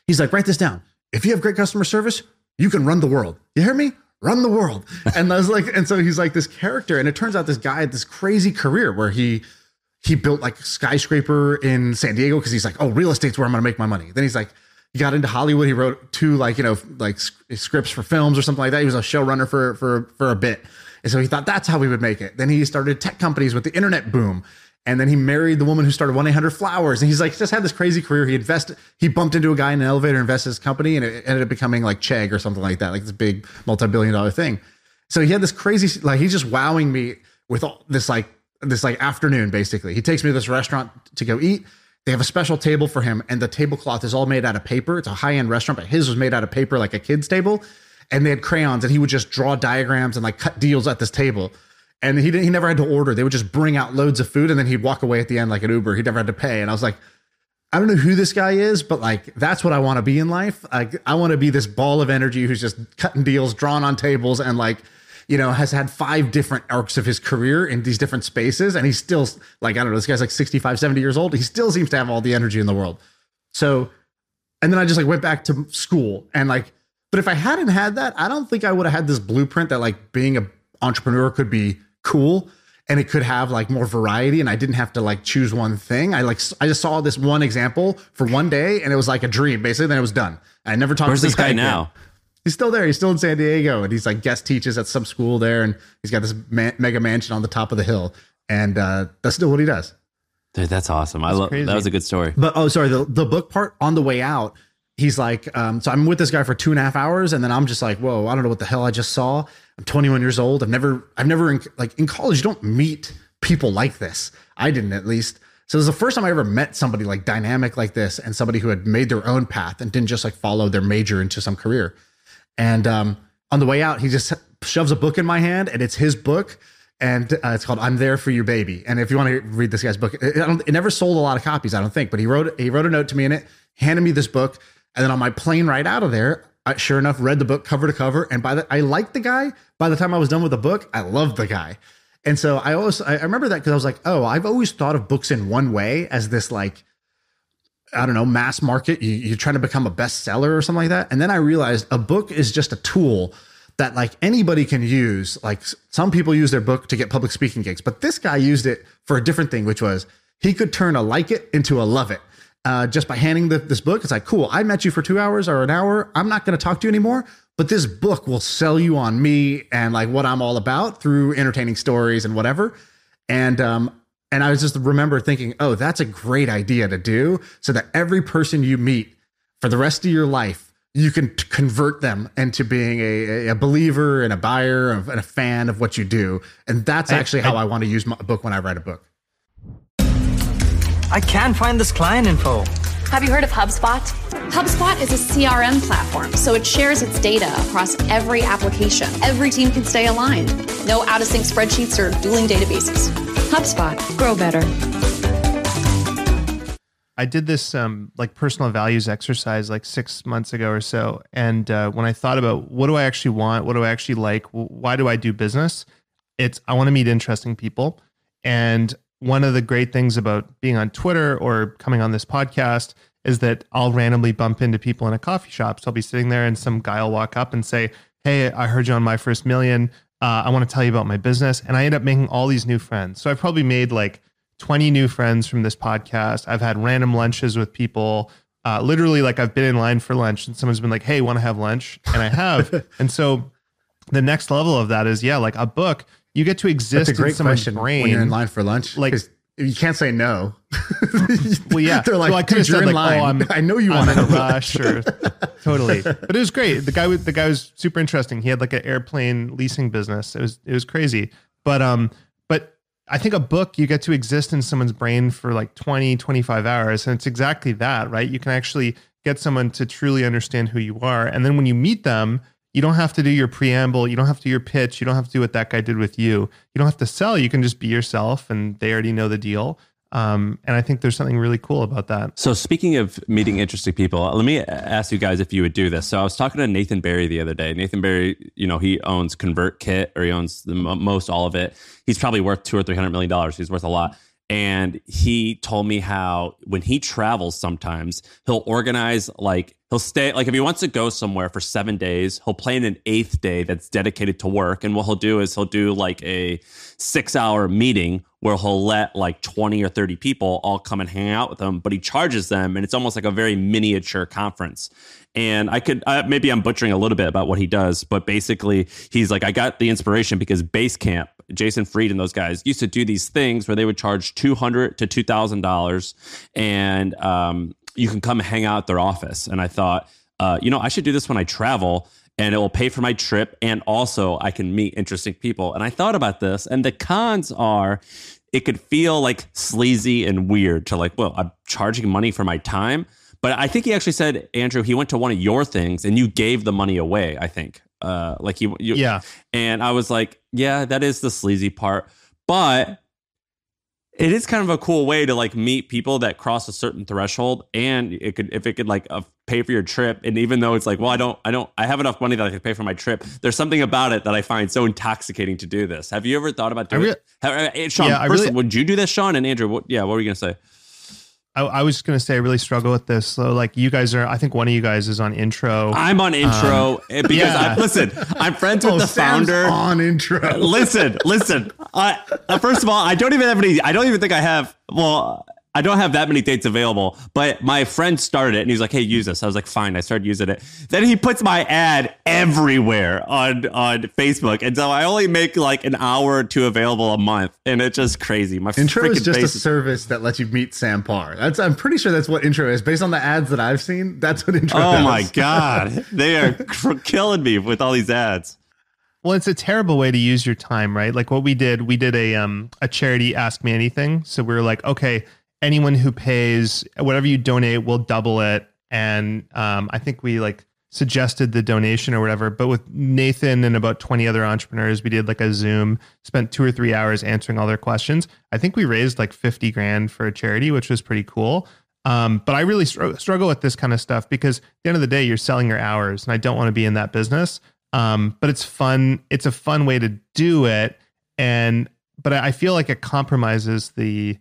he's like, write this down. If you have great customer service, you can run the world. You hear me? Run the world. And I was like, and so he's like this character. And it turns out this guy had this crazy career where he he built like skyscraper in San Diego because he's like, oh, real estate's where I'm gonna make my money. Then he's like, he got into Hollywood. He wrote two like you know like scripts for films or something like that. He was a showrunner for for for a bit, and so he thought that's how we would make it. Then he started tech companies with the internet boom, and then he married the woman who started one eight hundred flowers. And he's like just had this crazy career. He invested. He bumped into a guy in an elevator, invested his company, and it ended up becoming like Chegg or something like that, like this big multi billion dollar thing. So he had this crazy like he's just wowing me with all this like this like afternoon basically. He takes me to this restaurant to go eat they have a special table for him, and the tablecloth is all made out of paper. It's a high end restaurant, but his was made out of paper like a kid's table. And they had crayons, and he would just draw diagrams and like cut deals at this table. And he didn't, he never had to order. They would just bring out loads of food, and then he'd walk away at the end like an Uber. He never had to pay. And I was like, I don't know who this guy is, but like that's what I want to be in life. Like I want to be this ball of energy who's just cutting deals, drawn on tables, and like you know, has had five different arcs of his career in these different spaces. And he's still like, I don't know, this guy's like 65, 70 years old. He still seems to have all the energy in the world. So, and then I just like went back to school and like, but if I hadn't had that, I don't think I would have had this blueprint that like being an entrepreneur could be cool. and it could have like more variety and I didn't have to like choose one thing. I like I just saw this one example for one day and it was like a dream basically then it was done. I never talked Where's to this guy again. now? He's still there. He's still in San Diego and he's like guest teaches at some school there and he's got this man- mega mansion on the top of the hill and uh, that's still what he does. Dude, that's awesome. I love that was a good story. But oh, sorry, the the book part on the way out, he's like, um, so I'm with this guy for two and a half hours, and then I'm just like, whoa, I don't know what the hell I just saw. I'm 21 years old. I've never, I've never, in, like in college, you don't meet people like this. I didn't at least. So it was the first time I ever met somebody like dynamic like this, and somebody who had made their own path and didn't just like follow their major into some career. And um, on the way out, he just shoves a book in my hand, and it's his book, and uh, it's called "I'm There for You, Baby." And if you want to read this guy's book, it, it never sold a lot of copies, I don't think, but he wrote he wrote a note to me in it, handed me this book, and then on my plane right out of there, I sure enough read the book cover to cover, and by the I liked the guy. By the time I was done with the book, I loved the guy. And so I always I remember that because I was like, oh, I've always thought of books in one way as this like I don't know, mass market. You, you're trying to become a bestseller or something like that. And then I realized a book is just a tool that like anybody can use. Like some people use their book to get public speaking gigs, but this guy used it for a different thing, which was he could turn a like it into a love it. Uh, just by handing the, this book, it's like, cool. I met you for two hours or an hour. I'm not going to talk to you anymore, but this book will sell you on me and like what I'm all about through entertaining stories and whatever. And um, and I was just remember thinking, oh, that's a great idea to do, so that every person you meet for the rest of your life, you can t- convert them into being a, a believer and a buyer and a fan of what you do. And that's I- actually how I, want to use my book when I write a book. I can't find this client info. Have you heard of HubSpot? HubSpot is a CRM platform, so it shares its data across every application. Every team can stay aligned. No out of sync spreadsheets or dueling databases. HubSpot, grow better. I did this um, like personal values exercise like six months ago or so, and uh, when I thought about what do I actually want, what do I actually like, why do I do business? It's I want to meet interesting people, and one of the great things about being on Twitter or coming on this podcast is that I'll randomly bump into people in a coffee shop. So I'll be sitting there, and some guy will walk up and say, "Hey, I heard you on my first million. Uh, I want to tell you about my business," and I end up making all these new friends. So I've probably made like 20 new friends from this podcast. I've had random lunches with people. Uh, literally, like I've been in line for lunch and someone's been like, Hey, want to have lunch? And I have. and so the next level of that is, yeah, like a book, you get to exist That's a great in someone's question brain. when you're in line for lunch. Like- you can't say no. Well, yeah. They're like, so I could have "Dude, you're said in like, line. oh, I'm, I know you I'm want in a to." rush or totally. But it was great. The guy was the guy was super interesting. He had like an airplane leasing business. It was it was crazy. But um, but I think a book you get to exist in someone's brain for like 20, 25 hours. And it's exactly that, right? You can actually get someone to truly understand who you are. And then when you meet them, you don't have to do your preamble. You don't have to do your pitch. You don't have to do what that guy did with you. You don't have to sell. You can just be yourself and they already know the deal. Um, and I think there's something really cool about that. So speaking of meeting interesting people, let me ask you guys if you would do this. So I was talking to Nathan Barry the other day. Nathan Barry, you know, he owns ConvertKit, or he owns the mo- most all of it. He's probably worth two or three hundred million dollars. He's worth a lot. And he told me how when he travels, sometimes he'll organize like he'll stay like if he wants to go somewhere for seven days, he'll plan an eighth day that's dedicated to work. And what he'll do is he'll do like a six hour meeting where he'll let like 20 or 30 people all come and hang out with him, but he charges them and it's almost like a very miniature conference. And I could, uh, maybe I'm butchering a little bit about what he does, but basically he's like, I got the inspiration because Basecamp, Jason Fried and those guys used to do these things where they would charge 200 to $2,000 and um, you can come hang out at their office. And I thought, uh, you know, I should do this when I travel and it will pay for my trip and also I can meet interesting people. And I thought about this and the cons are it could feel like sleazy and weird to like, well, I'm charging money for my time. But I think he actually said, Andrew, he went to one of your things and you gave the money away, I think. Uh, like he, you, Yeah. and I was like, yeah, that is the sleazy part. But it is kind of a cool way to like meet people that cross a certain threshold and it could if it could like uh, pay for your trip and even though it's like well i don't i don't i have enough money that i could pay for my trip there's something about it that i find so intoxicating to do this have you ever thought about doing I it Have- uh, Shaan Yeah, I first, really- would you do this Shaan and andrew what, yeah what were you gonna say I, I was just going to say I really struggle with this. So like you guys are, I think one of you guys is on intro. I'm on intro eh, because yeah. I, listen, I'm friends with Oh, the Sam's founder. on intro. listen, listen. I, uh, first of all, I don't even have any. I don't even think I have. Well, I don't have that many dates available. But my friend started it, and he's like, "Hey, use this." I was like, "Fine." I started using it. Then he puts my ad everywhere on on Facebook, and so I only make like an hour or two available a month, and it's just crazy. My Intro is freaking just a is- service that lets you meet Sam Parr. That's I'm pretty sure that's what intro is. Based on the ads that I've seen, that's what intro is. Oh does. my god, they are cr- killing me with all these ads. Well, it's a terrible way to use your time, right? Like what we did, we did a um a charity ask me anything. So we were like, okay, anyone who pays whatever you donate, we'll double it. And um, I think we like suggested the donation or whatever. But with Nathan and about 20 other entrepreneurs, we did like a Zoom, spent two or three hours answering all their questions. I think we raised like 50 grand for a charity, which was pretty cool. Um, but I really str- struggle with this kind of stuff because at the end of the day, you're selling your hours, and I don't want to be in that business. Um, but it's fun. It's a fun way to do it, and but I feel like it compromises the,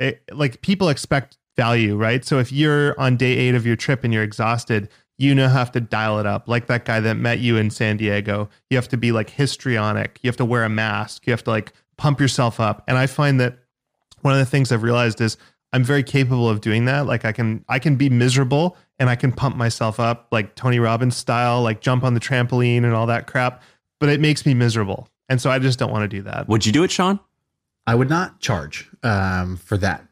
it, like people expect value, right? So if you're on day eight of your trip and you're exhausted, you now have to dial it up. Like that guy that met you in San Diego, you have to be like histrionic. You have to wear a mask. You have to like pump yourself up. And I find that one of the things I've realized is I'm very capable of doing that. Like I can I can be miserable and I can pump myself up like Tony Robbins style, like jump on the trampoline and all that crap, but it makes me miserable. And so I just don't want to do that. Would you do it, Shaan? I would not charge um, for that.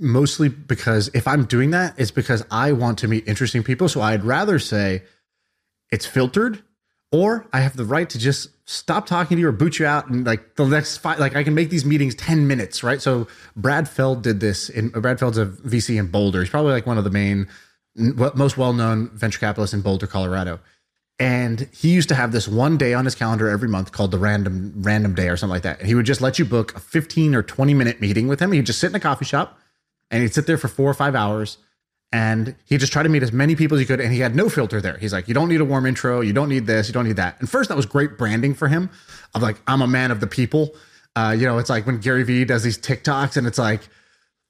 Mostly because if I'm doing that, it's because I want to meet interesting people. So I'd rather say it's filtered, or I have the right to just stop talking to you or boot you out and like the next five. Like I can make these meetings ten minutes, right? So Brad Feld did this. In Brad Feld's a VC in Boulder. He's probably like one of the main, most well-known venture capitalists in Boulder, Colorado. And he used to have this one day on his calendar every month called the random random day or something like that. And he would just let you book a 15 or 20 minute meeting with him. He'd just sit in a coffee shop and he'd sit there for four or five hours and he'd just try to meet as many people as he could. And he had no filter there. He's like, you don't need a warm intro. You don't need this. You don't need that. And first, that was great branding for him of like, I'm a man of the people. Uh, you know, it's like when Gary Vee does these TikToks and it's like,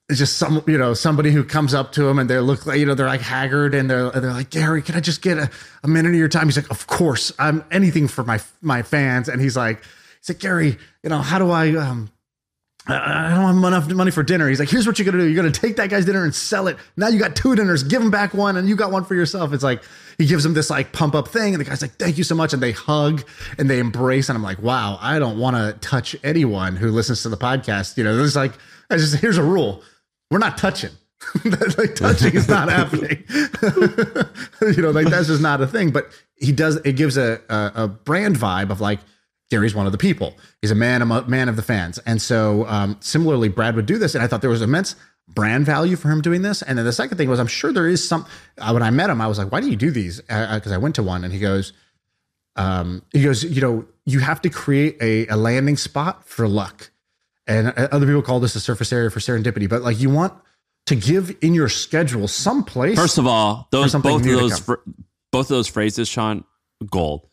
it's just some you know somebody who comes up to him and they look like you know they're like haggard and they're they're like Gary can I just get a, a minute of your time he's like of course I'm anything for my my fans and he's like he's like Gary you know how do I um I don't have enough money for dinner. He's like, here's what you're gonna do. You're gonna take that guy's dinner and sell it. Now you got two dinners. Give him back one, and you got one for yourself. It's like he gives him this like pump up thing, and the guy's like, thank you so much, and they hug and they embrace. And I'm like, wow, I don't want to touch anyone who listens to the podcast. You know, there's like, I just here's a rule: we're not touching. like touching is not happening. you know, like that's just not a thing. But he does. It gives a, a a brand vibe of like Gary's one of the people. He's a man, a man of the fans. And so, um, similarly, Brad would do this, and I thought there was immense brand value for him doing this. And then the second thing was, I'm sure there is some. Uh, when I met him, I was like, "Why do you do these?" Because I went to one, and he goes, um, "He goes, you know, you have to create a, a landing spot for luck." And uh, other people call this a surface area for serendipity, but like you want to give in your schedule some place. First of all, those both of those fr- both of those phrases, Shaan, gold.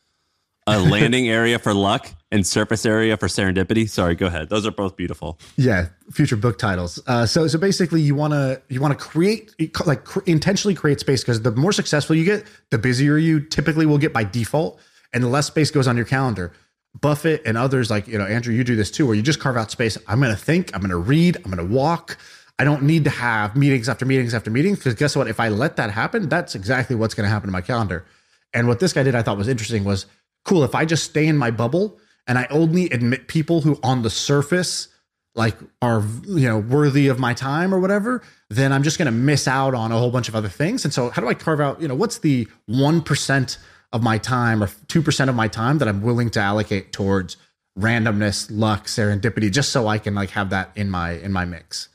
A landing area for luck and surface area for serendipity. Sorry, go ahead. Those are both beautiful. yeah future book titles uh, so so basically you want to you want to create like cr- intentionally create space because the more successful you get the busier you typically will get by default and the less space goes on your calendar buffett and others like you know andrew you do this too where you just carve out space. I'm going to think i'm going to read i'm going to walk. I don't need to have meetings after meetings after meetings because guess what? If i let that happen that's exactly what's going to happen to my calendar. And what this guy did i thought was interesting was cool if i just stay in my bubble and i only admit people who on the surface like are you know worthy of my time or whatever then i'm just going to miss out on a whole bunch of other things. And so how do i carve out you know what's the 1% of my time or 2% of my time that i'm willing to allocate towards randomness luck serendipity just so i can like have that in my in my mix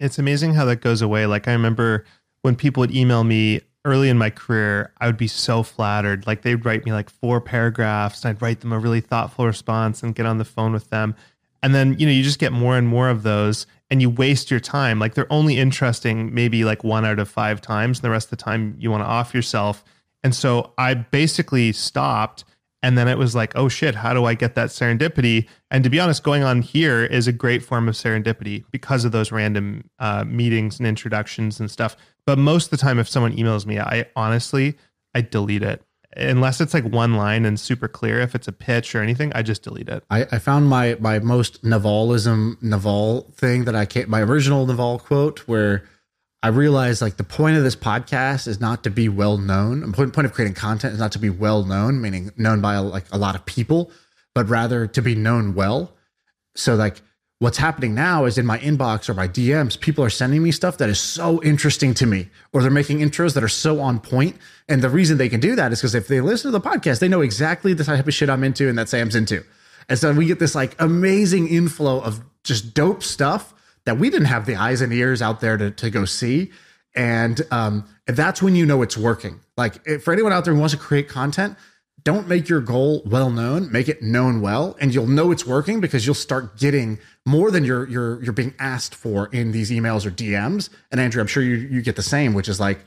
It's amazing how that goes away. Like I remember when people would email me early in my career, I would be so flattered. Like they'd write me like four paragraphs, and I'd write them a really thoughtful response and get on the phone with them. And then, you know, you just get more and more of those and you waste your time. Like they're only interesting maybe like one out of five times. And the rest of the time you want to off yourself. And so I basically stopped And then it was like, oh shit, how do I get that serendipity? And to be honest, going on here is a great form of serendipity because of those random uh, meetings and introductions and stuff. But most of the time, if someone emails me, I honestly, I delete it. Unless it's like one line and super clear. If it's a pitch or anything, I just delete it. I, I found my my most Navalism Naval thing that I can't my original Naval quote where I realized like the point of this podcast is not to be well known. The point, point of creating content is not to be well known, meaning known by like a lot of people, but rather to be known well. So like what's happening now is in my inbox or my DMs, people are sending me stuff that is so interesting to me, or they're making intros that are so on point. And the reason they can do that is because if they listen to the podcast, they know exactly the type of shit I'm into and that Sam's into. And so we get this like amazing inflow of just dope stuff that we didn't have the eyes and ears out there to, to go see. And, um, that's when you know it's working. Like for anyone out there who wants to create content, don't make your goal well known, make it known well, and you'll know it's working because you'll start getting more than you're you're you're being asked for in these emails or DMs. And Andrew, I'm sure you you get the same, which is like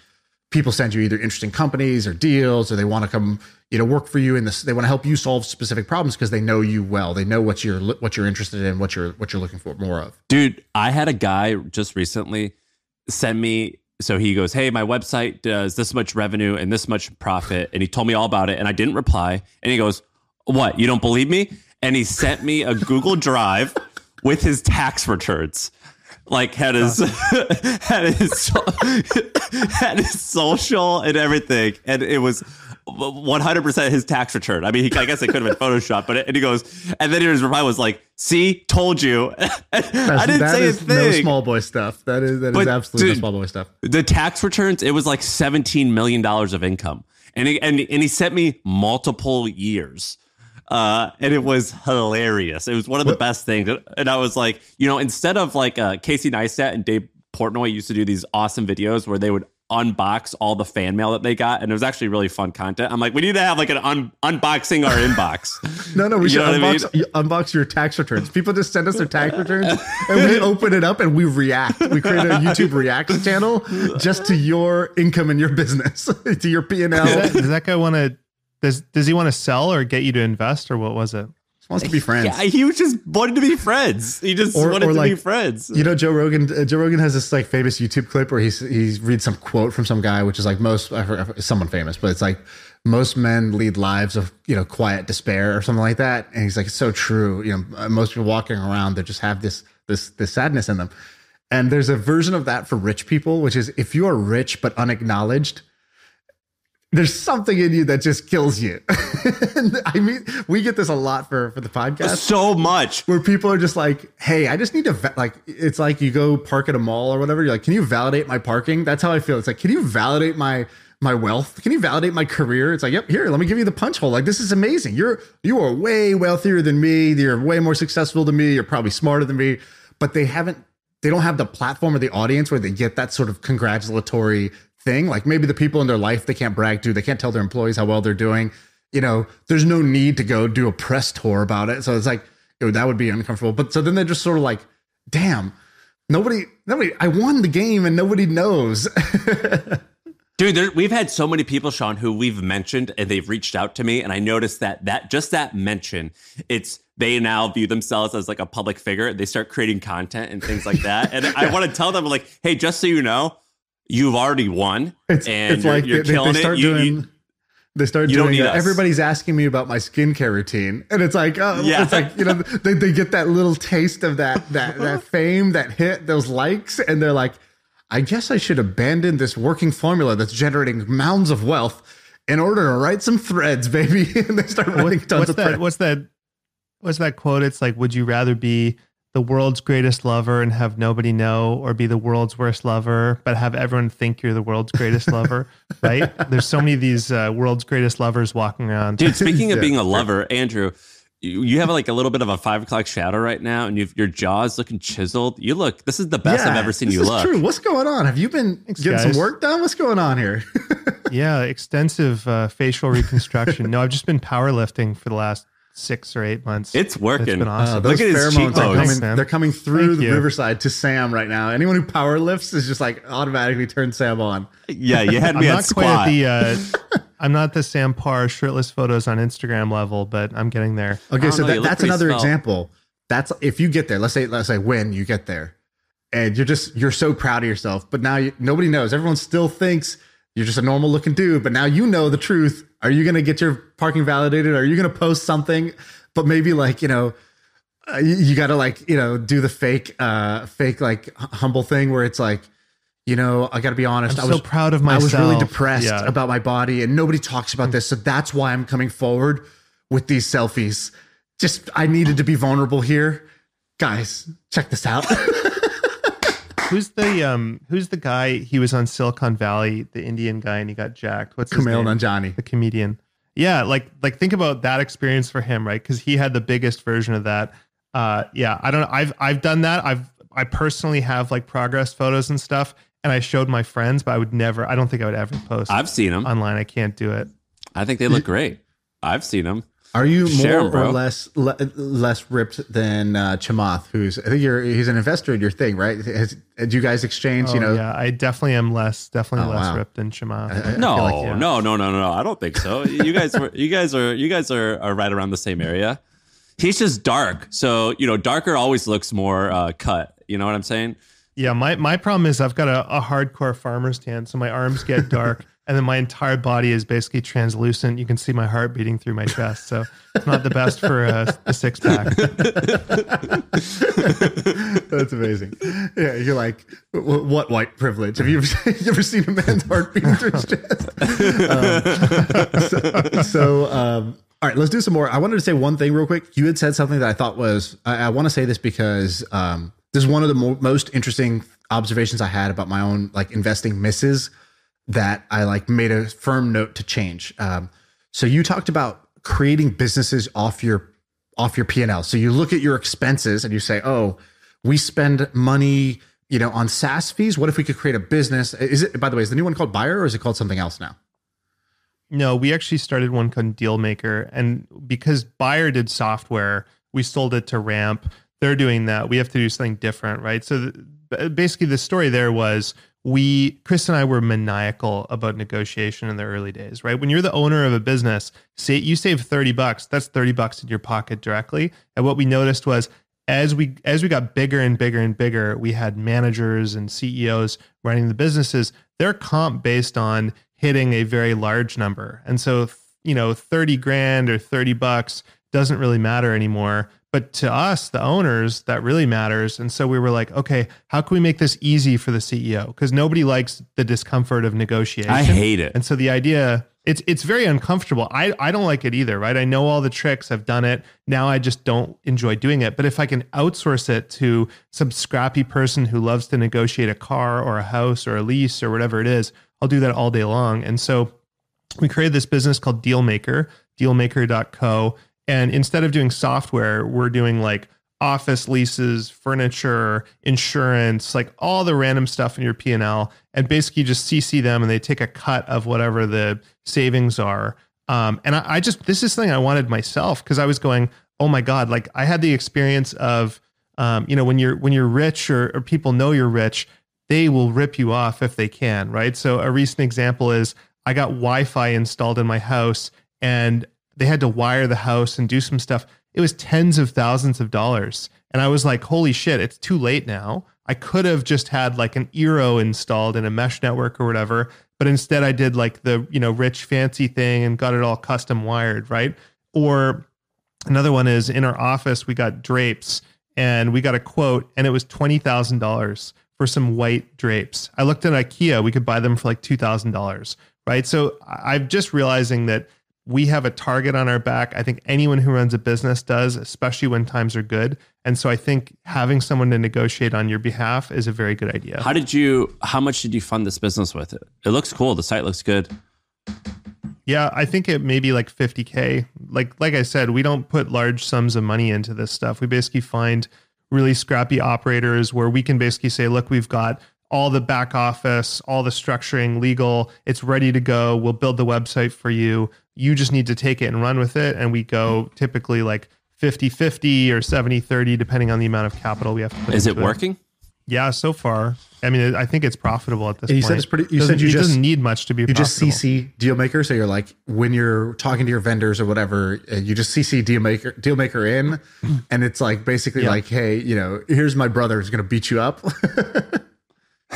people send you either interesting companies or deals, or they want to come you know work for you in this. They want to help you solve specific problems because they know you well. They know what you're what you're interested in, what you're what you're looking for more of. Dude, I had a guy just recently send me. So he goes, "Hey, my website does this much revenue and this much profit," and he told me all about it, and I didn't reply. And he goes, "What? You don't believe me?" And he sent me a Google Drive with his tax returns like had his had his had his social and everything, and it was. 100% his tax return. I mean, he, I guess it could have been Photoshop, but it, and he goes, and then his reply was like, "See, told you." I didn't that say a thing. no small boy stuff. That is that is absolutely no small boy stuff. The tax returns, it was like $17 million of income. And he, and, and he sent me multiple years. Uh, and it was hilarious. It was one of the best things. And I was like, you know, instead of like uh, Casey Neistat and Dave Portnoy used to do these awesome videos where they would unbox all the fan mail that they got. And it was actually really fun content. I'm like, we need to have like an un- unboxing our inbox. No, no, we You should know what I unbox, unbox your tax returns. People just send us their tax returns and we open it up and we react. We create a YouTube reacts channel just to your income and your business, to your P and L. Does that, does that guy want to? Does Does he want to sell or get you to invest or what was it? Wants to be friends. yeah, he was just wanted to be friends. He just Or- wanted or to be friends. You know, Joe Rogan. Uh, Joe Rogan has this like famous YouTube clip where he's he reads some quote from some guy, which is like most I forgot- someone famous, but it's like most men lead lives of you know quiet despair or something like that. And he's like, it's so true. You know, uh, most people walking around they just have this this this sadness in them. And there's a version of that for rich people, which is if you are rich but unacknowledged, there's something in you that just kills you. and I mean, we get this a lot for for the podcast so much. where people are just like, "Hey, I just need to va-, like." It's like you go park at a mall or whatever. You're like, "Can you validate my parking?" That's how I feel. It's like, "Can you validate my my wealth? Can you validate my career?" It's like, "Yep, here, let me give you the punch hole." Like, this is amazing. You're you are way wealthier than me. You're way more successful than me. You're probably smarter than me, but they haven't. They don't have the platform or the audience where they get that sort of congratulatory thing. Like maybe the people in their life they can't brag to. They can't tell their employees how well they're doing. You know, there's no need to go do a press tour about it. So it's like it would- that would be uncomfortable. But so then they're just sort of like, damn, nobody, nobody, I won the game and nobody knows. Dude, there, we've had so many people, Shaan, who we've mentioned and they've reached out to me, and I noticed that that just that mention, it's they now view themselves as like a public figure. They start creating content and things like that, and I want to tell them like, hey, just so you know, you've already won, It's, and it's you're, like you're they, they- killing they start it. Doing. you- they start you don't doing. need uh, us. everybody's asking me about my skincare routine, and it's like, oh, Yeah. it's like you know, they, they get that little taste of that that that fame, that hit, those likes, and they're like, I guess I should abandon this working formula that's generating mounds of wealth in order to write some threads, baby. and they start writing What- tons what's of that? threads. What's that? What's that quote? It's like, would you rather be the world's greatest lover and have nobody know, or be the world's worst lover but have everyone think you're the world's greatest lover? Right? There's so many of these uh, world's greatest lovers walking around. Dude, speaking of Yeah. being a lover, Andrew, you, you have like a little bit of a five o'clock shadow right now, and you've, your jaw is looking chiseled. You look. This is the best I've ever seen this you is look. True. What's going on? Have you been getting guys. some work done? What's going on here? yeah, extensive uh, facial reconstruction. no, I've just been powerlifting for the last six or eight months. It's working. It's been awesome. Uh, those Look at his pheromones are cheekbones. coming. Thanks, man. they're coming through Thank the you. riverside to Sam right now. Anyone who power lifts is just like automatically turn Sam on. yeah, you had I'm me at not quite at the. Uh, I'm not the Sam Parr shirtless photos on Instagram level, but I'm getting there. Okay, so know, that, that's another svelte. example. That's if you get there. Let's say let's say when you get there, and you're just you're so proud of yourself. But now you, nobody knows. Everyone still thinks you're just a normal looking dude. But now you know the truth. Are you going to get your parking validated? Are you going to post something? But maybe like you know. Uh, you, you got to like you know do the fake uh fake like h- humble thing where it's like you know i got to be honest I'm i so was proud of myself. I was really depressed Yeah. about my body, and nobody talks about this. So that's why I'm coming forward with these selfies. Just I needed to be vulnerable here, guys. Check this out. Who's the um who's the guy he was on Silicon Valley, the Indian guy and he got jacked. What's his Kumail name? Nanjiani. The comedian. Yeah, like like think about that experience for him, right? Cuz he had the biggest version of that. Uh yeah, I don't know. I've I've done that. I've I personally have like progress photos and stuff and I showed my friends, but I would never I don't think I would ever post I've seen them. online. I can't do it. I think they look great. I've seen them. Are you Share more 'em, bro. or less le, less ripped than uh, Chamath, who's I think you're he's an investor in your thing, right? Has, do you guys exchange? Oh, you know, yeah, I definitely am less definitely Oh, less wow. ripped than Chamath. I- I No, feel like- yeah. no, no, no, no, no. I don't think so. You guys were, you guys are, you guys are, are right around the same area. He's just dark, so you know, darker always looks more uh, cut. You know what I'm saying? Yeah, my, my problem is I've got a, a hardcore farmer's tan, so my arms get dark, and then my entire body is basically translucent. You can see my heart beating through my chest, so it's not the best for uh, the six pack. That's amazing. Yeah, you're like, "Wh- what white privilege? Have you ever, you ever seen a man's heart beating through his chest? Um, so, so, um, all right, let's do some more. I wanted to say one thing real quick. You had said something that I thought was, I, I want to say this because um, this is one of the mo- most interesting observations I had about my own like investing misses that I like made a firm note to change. Um, so you talked about creating businesses off your off your P&L. So you look at your expenses and you say, "Oh, we spend money, you know, on SaaS fees. What if we could create a business? Is it by the way, is the new one called Buyer or is it called something else now? No, we actually started one called Dealmaker, and because Buyer did software, we sold it to Ramp. They're doing that. We have to do something different, right? So th- basically, the story there was we, Chris and I, were maniacal about negotiation in the early days, right? When you're the owner of a business, say you save thirty bucks, that's thirty bucks in your pocket directly. And what we noticed was as we as we got bigger and bigger and bigger, we had managers and CEOs running the businesses. They're comp based on hitting a very large number, and so you know, thirty grand or thirty bucks doesn't really matter anymore. But to us, the owners, that really matters. And so we were like, okay, how can we make this easy for the CEO? Because nobody likes the discomfort of negotiation. I hate it. And so the idea it's it's very uncomfortable. I I don't like it either, right? I know all the tricks. I've done it. Now I just don't enjoy doing it. But if I can outsource it to some scrappy person who loves to negotiate a car or a house or a lease or whatever it is, I'll do that all day long. And so we created this business called Dealmaker, dealmaker.co. And instead of doing software, we're doing like office leases, furniture, insurance, like all the random stuff in your P&L and basically just CC them and they take a cut of whatever the savings are. Um, and I, I just, this is something I wanted myself because I was going, oh my God, like I had the experience of, um, you know, when you're, when you're rich or, or people know you're rich, they will rip you off if they can, right? So a recent example is I got Wi-Fi installed in my house and they had to wire the house and do some stuff. It was tens of thousands of dollars. And I was like, holy shit, it's too late now. I could have just had like an Eero installed in a mesh network or whatever, but instead I did like the, you know, rich fancy thing and got it all custom wired, right? Or another one is in our office we got drapes and we got a quote and it was $20,000 for some white drapes. I looked at IKEA, we could buy them for like $2,000, right? So I'm just realizing that we have a target on our back. I think anyone who runs a business does, especially when times are good. And so I think having someone to negotiate on your behalf is a very good idea. How did you? How much did you fund this business with it? It looks cool. The site looks good. Yeah, I think it may be like 50k. Like like I said, we don't put large sums of money into this stuff. We basically find really scrappy operators where we can basically say, look, we've got all the back office, all the structuring, legal, it's ready to go. We'll build the website for you. You just need to take it and run with it and we go typically like 50-50 or 70-30 depending on the amount of capital we have to put Is it into working? Yeah, so far. I mean, I think it's profitable at this you point. said it's pretty- you Doesn't- said you it just- doesn't need much to be You just. CC Dealmaker, so you're like when you're talking to your vendors or whatever, uh, you just CC Dealmaker deal maker in, and it's like basically Yeah. like, hey, you know, here's my brother who's gonna beat you up.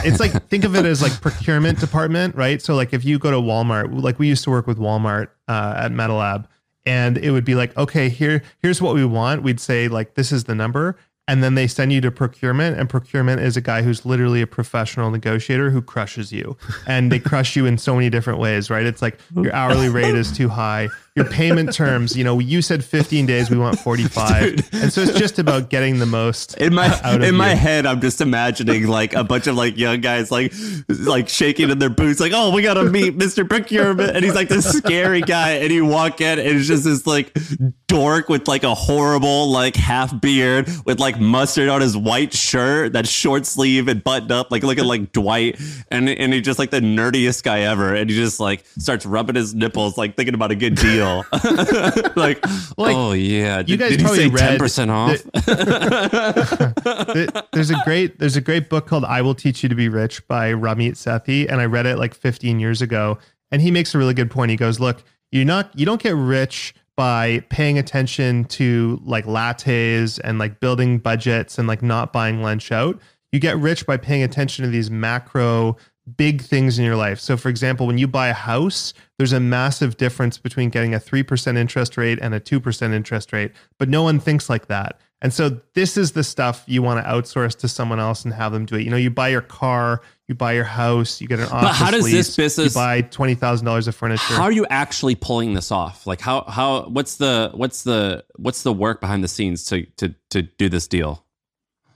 it's like think of it as like procurement department, right? So like if you go to Walmart, like we used to work with Walmart uh, at MetaLab, and it would be like, okay, here here's what we want. We'd say like this is the number, and then they send you to procurement, and procurement is a guy who's literally a professional negotiator who crushes you, and they crush you in so many different ways, right? It's like your hourly rate is too high, your payment terms, you know, you said 15 days, we want 45, and so it's just about getting the most In my out of in my head, I'm just imagining like a bunch of like young guys like like shaking in their boots, like, oh, we gotta meet Mr. Procurement, and he's like this scary guy, and you walk in, and it's just this like dork with like a horrible like half beard with like mustard on his white shirt, that short sleeve and buttoned up, like looking like Dwight, and and he's just like the nerdiest guy ever, and he just like starts rubbing his nipples, like thinking about a good deal, like, oh yeah, you did, guys did probably say ten percent off? There- there's a great there's a great book called I Will Teach You to Be Rich by Ramit Sethi, and I read it like 15 years ago. And he makes a really good point. He goes, "Look, you're not you don't get rich by paying attention to like lattes and like building budgets and like not buying lunch out. You get rich by paying attention to these macro big things in your life. So for example, when you buy a house, there's a massive difference between getting a 3% interest rate and a 2% interest rate, but no one thinks like that. And so this is the stuff you want to outsource to someone else and have them do it. You know, you buy your car, you buy your house, you get an office how does lease, this business- you buy $20,000 of furniture. how are you actually pulling this off like how how what's the what's the what's the work behind the scenes to to to do this deal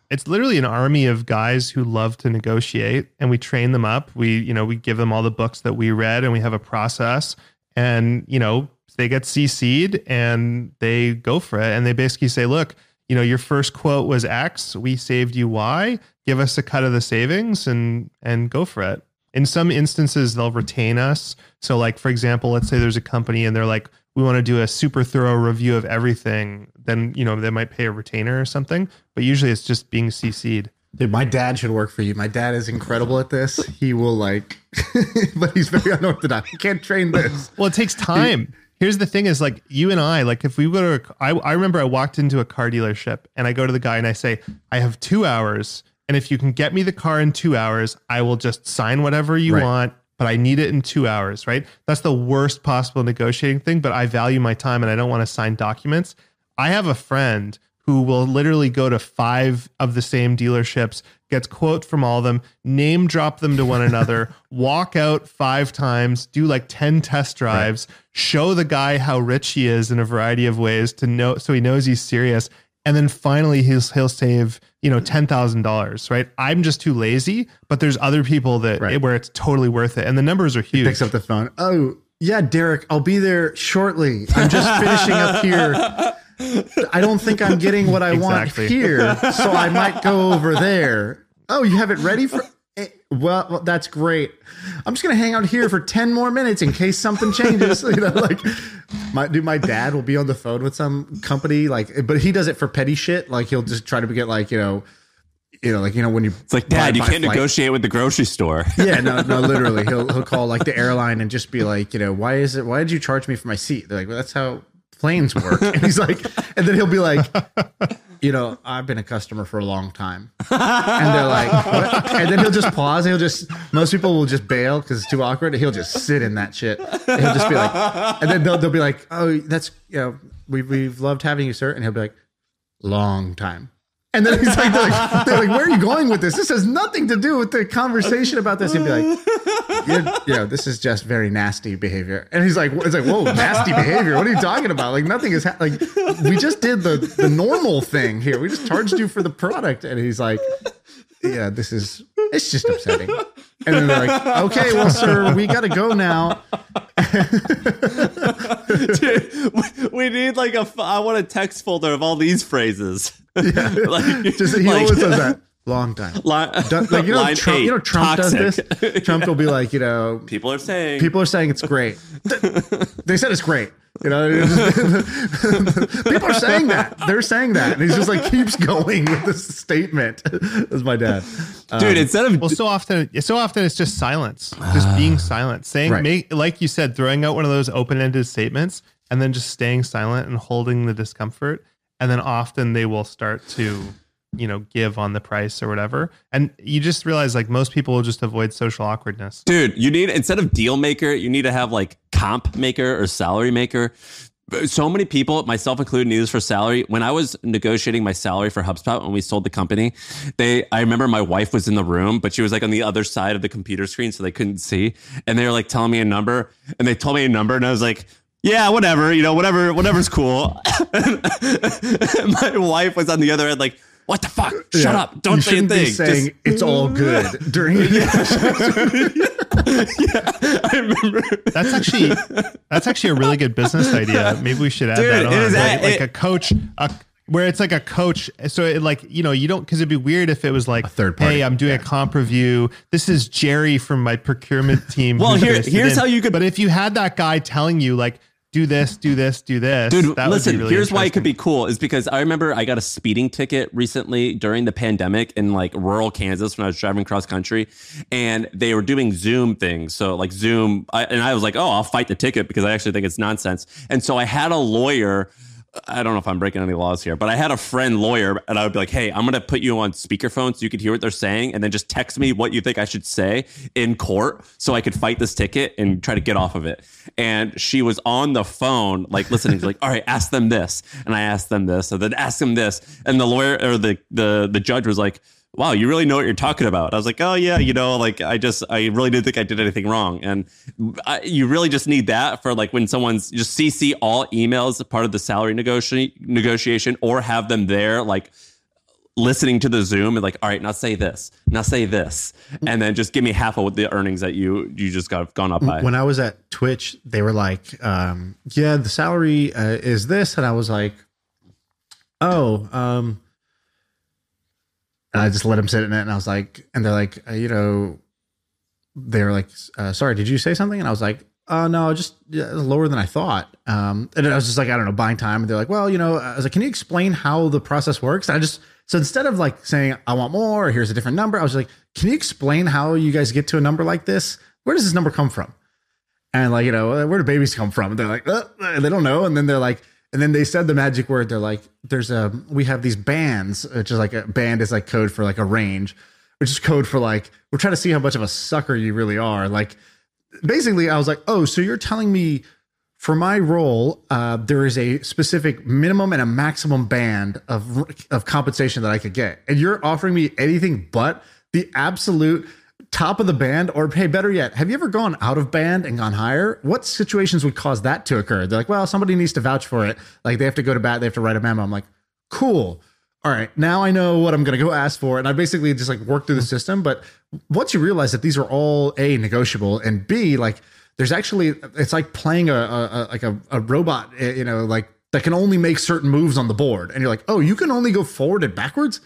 it's literally an army of guys who love to negotiate and we train them up. We you know we give them all the books that we read and we have a process. And you know they get cc'd and they go for it. And they basically say look you know your first quote was x. We saved you y. Give us a cut of the savings and and go for it. In some instances they'll retain us. So like for example let's say there's a company and they're like we want to do a super thorough review of everything then you know they might pay a retainer or something but usually it's just being cc'd Dude, my dad should work for you. My dad is incredible at this. He will like, but he's very unorthodox. He can't train this. well it takes time here's the thing is like you and i like if we go to a, I, I remember i walked into a car dealership and i go to the guy and i say i have two hours and if you can get me the car in two hours i will just sign whatever you Right. want but i need it in two hours right that's the worst possible negotiating thing but i value my time and i don't want to sign documents i have a friend who will literally go to five of the same dealerships, gets quotes from all of them, name drop them to one another, walk out five times, do like 10 test drives, show the guy how rich he is in a variety of ways to know so he knows he's serious. And then finally he'll he'll save, you know, ten thousand dollars, right? I'm just too lazy, but there's other people that Right. where it's totally worth it. And the numbers are huge. He Picks up the phone. Oh, yeah, Derek, I'll be there shortly. I'm just finishing up here. I don't think I'm getting what I Exactly. want here, so I might go over there. Oh, you have it ready for? Eh, Well, well, that's great. I'm just gonna hang out here for ten more minutes in case something changes. You know, like my dude, my dad will be on the phone with some company, like, but he does it for petty shit. Like he'll just try to get like you know, you know, like you know when you it's like dad you can't flight- negotiate with the grocery store yeah, no, no, literally. He'll he'll call like the airline and just be like, you know, why is it? Why did you charge me for my seat? They're like, well, that's how planes work. And he's like, and then he'll be like, you know, I've been a customer for a long time, and they're like, what? and then he'll just pause. And he'll just most people will just bail because it's too awkward. He'll just sit in that shit. And he'll just be like, and then they'll they'll be like, oh, that's you know, we we've loved having you, sir. And he'll be like, long time. And then he's like, they're like, they're like, where are you going with this? This has nothing to do with the conversation about this. He'd be like, you're, know, this is just very nasty behavior. And he's like, it's like, whoa, nasty behavior. What are you talking about? Like nothing is ha- like, we just did the, the normal thing here. We just charged you for the product. And he's like, yeah, this is, it's just upsetting. And then they're like, okay, well, sir, we got to go now. Dude, we- we need like a. I want a text folder of all these phrases Yeah, like, Just, he like- always does that. Long time. Line, Done- like you know, Trump, eight, you know, Trump toxic. does this. Trump will be like, you know, People are saying people are saying it's great. they said it's great. You know, people are saying that. They're saying that, and he's just like keeps going with this statement. That's my dad, Um, dude. Instead of Well, so often, so often it's just silence, just being silent, saying, Right. make, like you said, throwing out one of those open-ended statements, and then just staying silent and holding the discomfort, and then often they will start to, you know, give on the price or whatever, and you just realize like most people will just avoid social awkwardness. Dude, you need instead of Dealmaker, you need to have like comp maker or salary maker. So many people, myself included, need this for salary. When I was negotiating my salary for HubSpot when we sold the company, they I remember my wife was in the room, but she was like on the other side of the computer screen, so they couldn't see. And they were like telling me a number, and they told me a number, and I was like, yeah, whatever, you know, whatever, whatever's cool. my wife was on the other end, like, what the fuck? Shut yeah, up! Don't you say a shouldn't thing. Be saying Just- it's all good during. yeah, I remember. That's actually that's actually a really good business idea. Maybe we should add Dude, that on. it is like, a- like a coach, a, where it's like a coach. So it like you know you don't because it'd be weird if it was like a third party, Hey, I'm doing a comp review. This is Jerry from my procurement team. Well, here- here's in." how you could- But if you had that guy telling you like do this, do this, do this, Dude, that listen, really here's why it could be cool is because I remember I got a speeding ticket recently during the pandemic in like rural Kansas when I was driving cross country and they were doing Zoom things. So like Zoom, I, and I was like, oh, I'll fight the ticket because I actually think it's nonsense. And so I had a lawyer. I don't know if I'm breaking any laws here, but I had a friend lawyer and I would be like, hey, I'm going to put you on speakerphone so you could hear what they're saying and then just text me what you think I should say in court so I could fight this ticket and try to get off of it. And she was on the phone, like listening, like, all right, ask them this. And I asked them this, and then ask them this. And the lawyer or the the the judge was like, wow, you really know what you're talking about. I was like, oh yeah, you know, like I just, I really didn't think I did anything wrong. And I, you really just need that for like when someone's just CC all emails part of the salary negoti- negotiation or have them there like listening to the Zoom and like, all right, now say this, now say this, and then just give me half of the earnings that you you just got gone up by. when I was at Twitch, they were like, um, "Yeah, the salary uh, is this," and I was like, "Oh," um, and I just let them sit in it, and I was like, and they're like, uh, you know, they were like, uh, "Sorry, did you say something?" And I was like, "Oh no, just yeah, lower than I thought." Um, and I was just like, I don't know, buying time. And they're like, "Well, you know," I was like, "Can you explain how the process works?" And I just so instead of like saying, "I want more," or "Here's a different number," I was like, "Can you explain how you guys get to a number like this? Where does this number come from?" and like you know where do babies come from they're like uh, uh, they don't know and then they're like and then they said the magic word they're like there's a we have these bands which is like a band is like code for like a range which is code for like we're trying to see how much of a sucker you really are. Like basically i was like oh so you're telling me for my role uh, there is a specific minimum and a maximum band of of compensation that i could get. And you're offering me anything but the absolute top of the band or hey better yet have you ever gone out of band and gone higher? What situations would cause that to occur? They're like well somebody needs to vouch for it. Like they have to go to bat they have to write a memo. I'm like cool. All right now i know what i'm going to go ask for. And i basically just like work through the system. But once you realize that these are all a negotiable and b like there's actually it's like playing a, a, a like a, a robot eh, you know like that can only make certain moves on the board. And you're like oh you can only go forward and backwards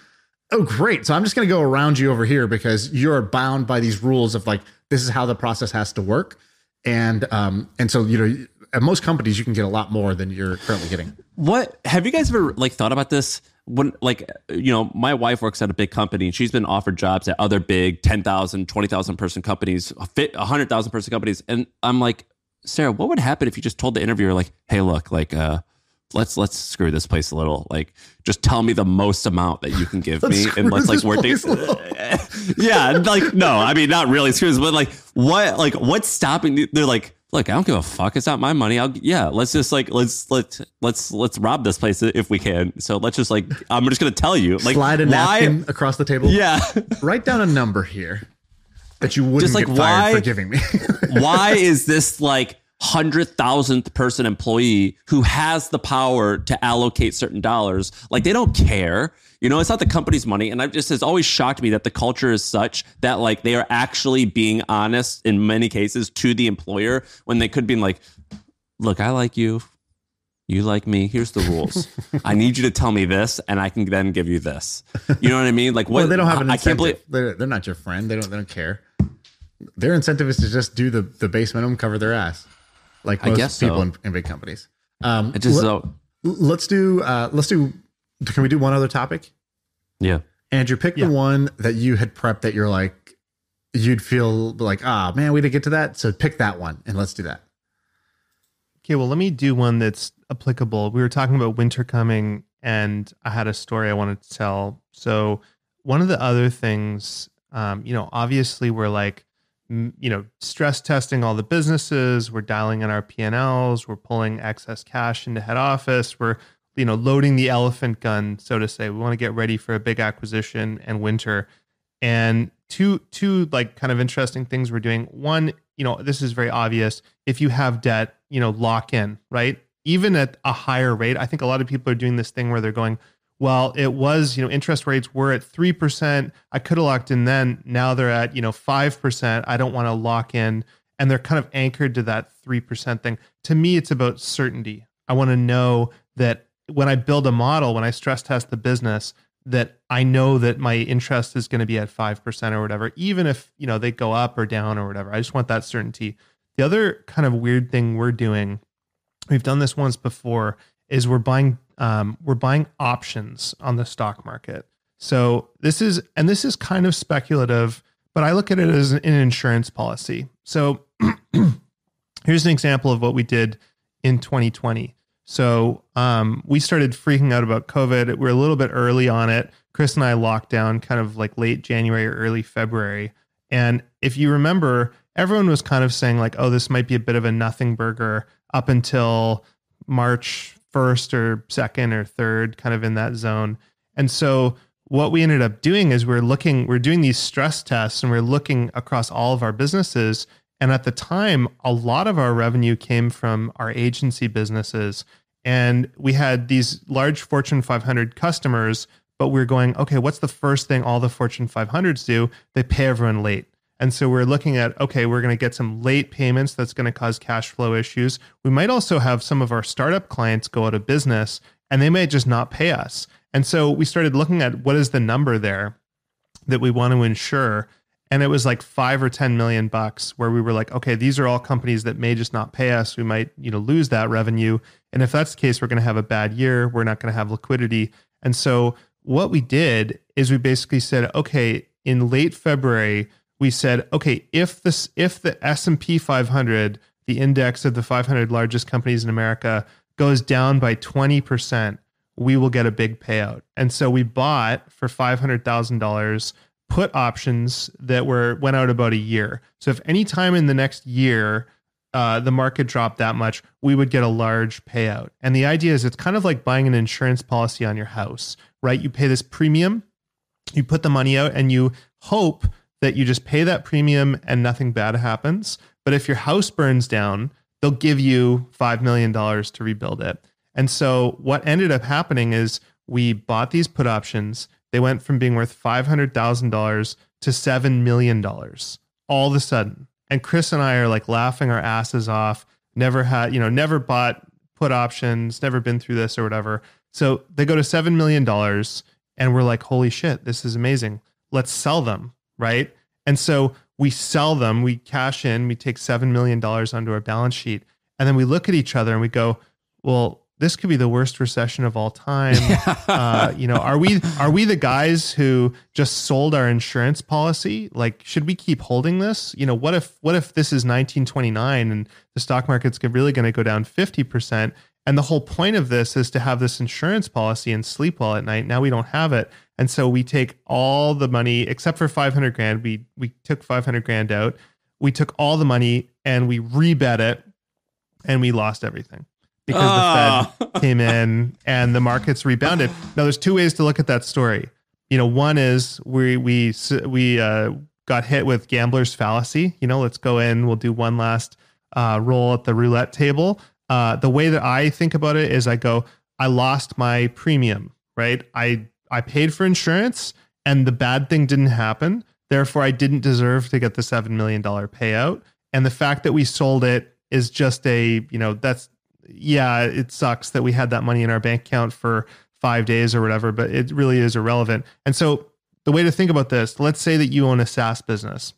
oh great. So i'm just going to go around you over here because you're bound by these rules of like this is how the process has to work. And um and so you know at most companies you can get a lot more than you're currently getting. What have you guys ever like thought about this? When like you know, my wife works at a big company and she's been offered jobs at other big 10,000, 20,000 person companies, fit 100,000 person companies. And I'm like, "Sarah, what would happen if you just told the interviewer like, "Hey, look, like uh let's let's screw this place a little. Like just tell me the most amount that you can give me and let's like work things yeah, like no, I mean not really screws, but like what like what's stopping they're like look, I don't give a fuck. It's not my money. I'll yeah, let's just like let's let's let's let's rob this place if we can. So let's just like I'm just gonna tell you like slide a why napkin across the table yeah write down a number here that you wouldn't Just, like, get fired why- for giving me why is this like hundred thousandth person employee who has the power to allocate certain dollars like they don't care you know it's not the company's money and i just has always shocked me that the culture is such that like they are actually being honest in many cases to the employer when they could be like look i like you You like me? Here's the rules. I need you to tell me this, and I can then give you this. You know what I mean? Like what? Well, they don't have an I can't believe. they're, they're not your friend. They don't. They don't care. Their incentive is to just do the the base minimum, cover their ass, like I most guess people so. in, in big companies. Um, I just let, so let's do. Uh, let's do. Can we do one other topic? yeah. Andrew, pick Yeah. the one that you had prepped that you're like, you'd feel like, ah, man, we didn't get to that. So pick that one and let's do that. Okay, well, let me do one that's applicable. We were talking about winter coming, and I had a story I wanted to tell. So, one of the other things, um, you know, obviously we're like, m- you know, stress testing all the businesses. We're dialing in our P&Ls. We're pulling excess cash into head office. We're, you know, loading the elephant gun, so to say. We want to get ready for a big acquisition and winter. And two two like kind of interesting things we're doing. One, you know, this is very obvious. If you have debt, you know, lock in, right? Even at a higher rate. I think a lot of people are doing this thing where they're going, well, it was, you know, interest rates were at 3%. I could have locked in then. Now they're at, you know, 5%. I don't want to lock in. And they're kind of anchored to that 3% thing. To me, it's about certainty. I want to know that when I build a model, when I stress test the business, that I know that my interest is going to be at 5% or whatever, even if, you know, they go up or down or whatever. I just want that certainty. The other kind of weird thing we're doing, we've done this once before, is we're buying um, we're buying options on the stock market. So this is and this is kind of speculative, but I look at it as an insurance policy. So here's an example of what we did in 2020. So um, we started freaking out about COVID. We're a little bit early on it. Chris and I locked down kind of like late January or early February. And if you remember, everyone was kind of saying like, "Oh, this might be a bit of a nothing burger," up until March first or second or third, kind of in that zone. And so what we ended up doing is we're looking, we're doing these stress tests, and we're looking across all of our businesses. And at the time, a lot of our revenue came from our agency businesses. And we had these large Fortune 500 customers, but we are going, okay, what's the first thing all the Fortune 500s do? They pay everyone late. And so we're looking at, okay, we're going to get some late payments that's going to cause cash flow issues. We might also have some of our startup clients go out of business and they may just not pay us. And so we started looking at what is the number there that we want to insure. And it was like five or 10 million bucks where we were like, okay, these are all companies that may just not pay us. We might, you know, lose that revenue. And if that's the case, we're going to have a bad year. We're not going to have liquidity. And so what we did is we basically said, okay, in late February, we said, okay, if this if the S&P 500, the index of the 500 largest companies in America goes down by 20%, we will get a big payout. And so we bought for $500,000 put options that were went out about a year. So if any time in the next year uh, the market dropped that much, we would get a large payout. And the idea is it's kind of like buying an insurance policy on your house, right? You pay this premium, you put the money out, and you hope that you just pay that premium and nothing bad happens. But if your house burns down, they'll give you $5 million to rebuild it. And so what ended up happening is we bought these put options. They went from being worth $500,000 to $7 million all of a sudden. And Chris and I are like laughing our asses off. Never had, you know, never bought put options, never been through this or whatever. So they go to $7 million and we're like, holy shit, this is amazing. Let's sell them. Right. And so we sell them, we cash in, we take $7 million onto our balance sheet. And then we look at each other and we go, well, this could be the worst recession of all time. uh, you know, are we are we the guys who just sold our insurance policy? Like, should we keep holding this? You know, what if what if this is 1929 and the stock market's really going to go down 50 percent? And the whole point of this is to have this insurance policy and sleep well at night. Now we don't have it, and so we take all the money except for 500 grand. We we took 500 grand out. We took all the money and we rebet it, and we lost everything because Ah. the Fed came in and the markets rebounded. Now, there's two ways to look at that story. You know, one is we we we uh, got hit with gambler's fallacy. You know, let's go in. We'll do one last uh, roll at the roulette table. Uh, the way that I think about it is, I go, I lost my premium. Right? I I paid for insurance, and the bad thing didn't happen. Therefore, I didn't deserve to get the seven million dollar payout. And the fact that we sold it is just a you know that's yeah, it sucks that we had that money in our bank account for five days or whatever, but it really is irrelevant. And so the way to think about this, let's say that you own a SaaS business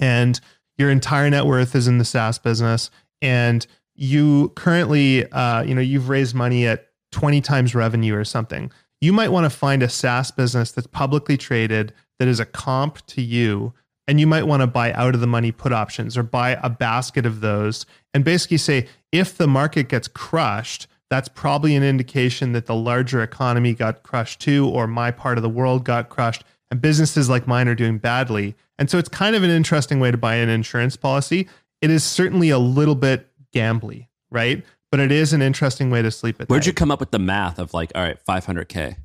and your entire net worth is in the SaaS business and you currently, uh, you know, you've raised money at 20 times revenue or something. You might want to find a SaaS business that's publicly traded that is a comp to you and you might want to buy out of the money put options or buy a basket of those and basically say if the market gets crushed that's probably an indication that the larger economy got crushed too or my part of the world got crushed and businesses like mine are doing badly. And so it's kind of an interesting way to buy an insurance policy. It is certainly a little bit gambly right but it is an interesting way to sleep at Where'd night. you come up with the math of like, all right, 500K?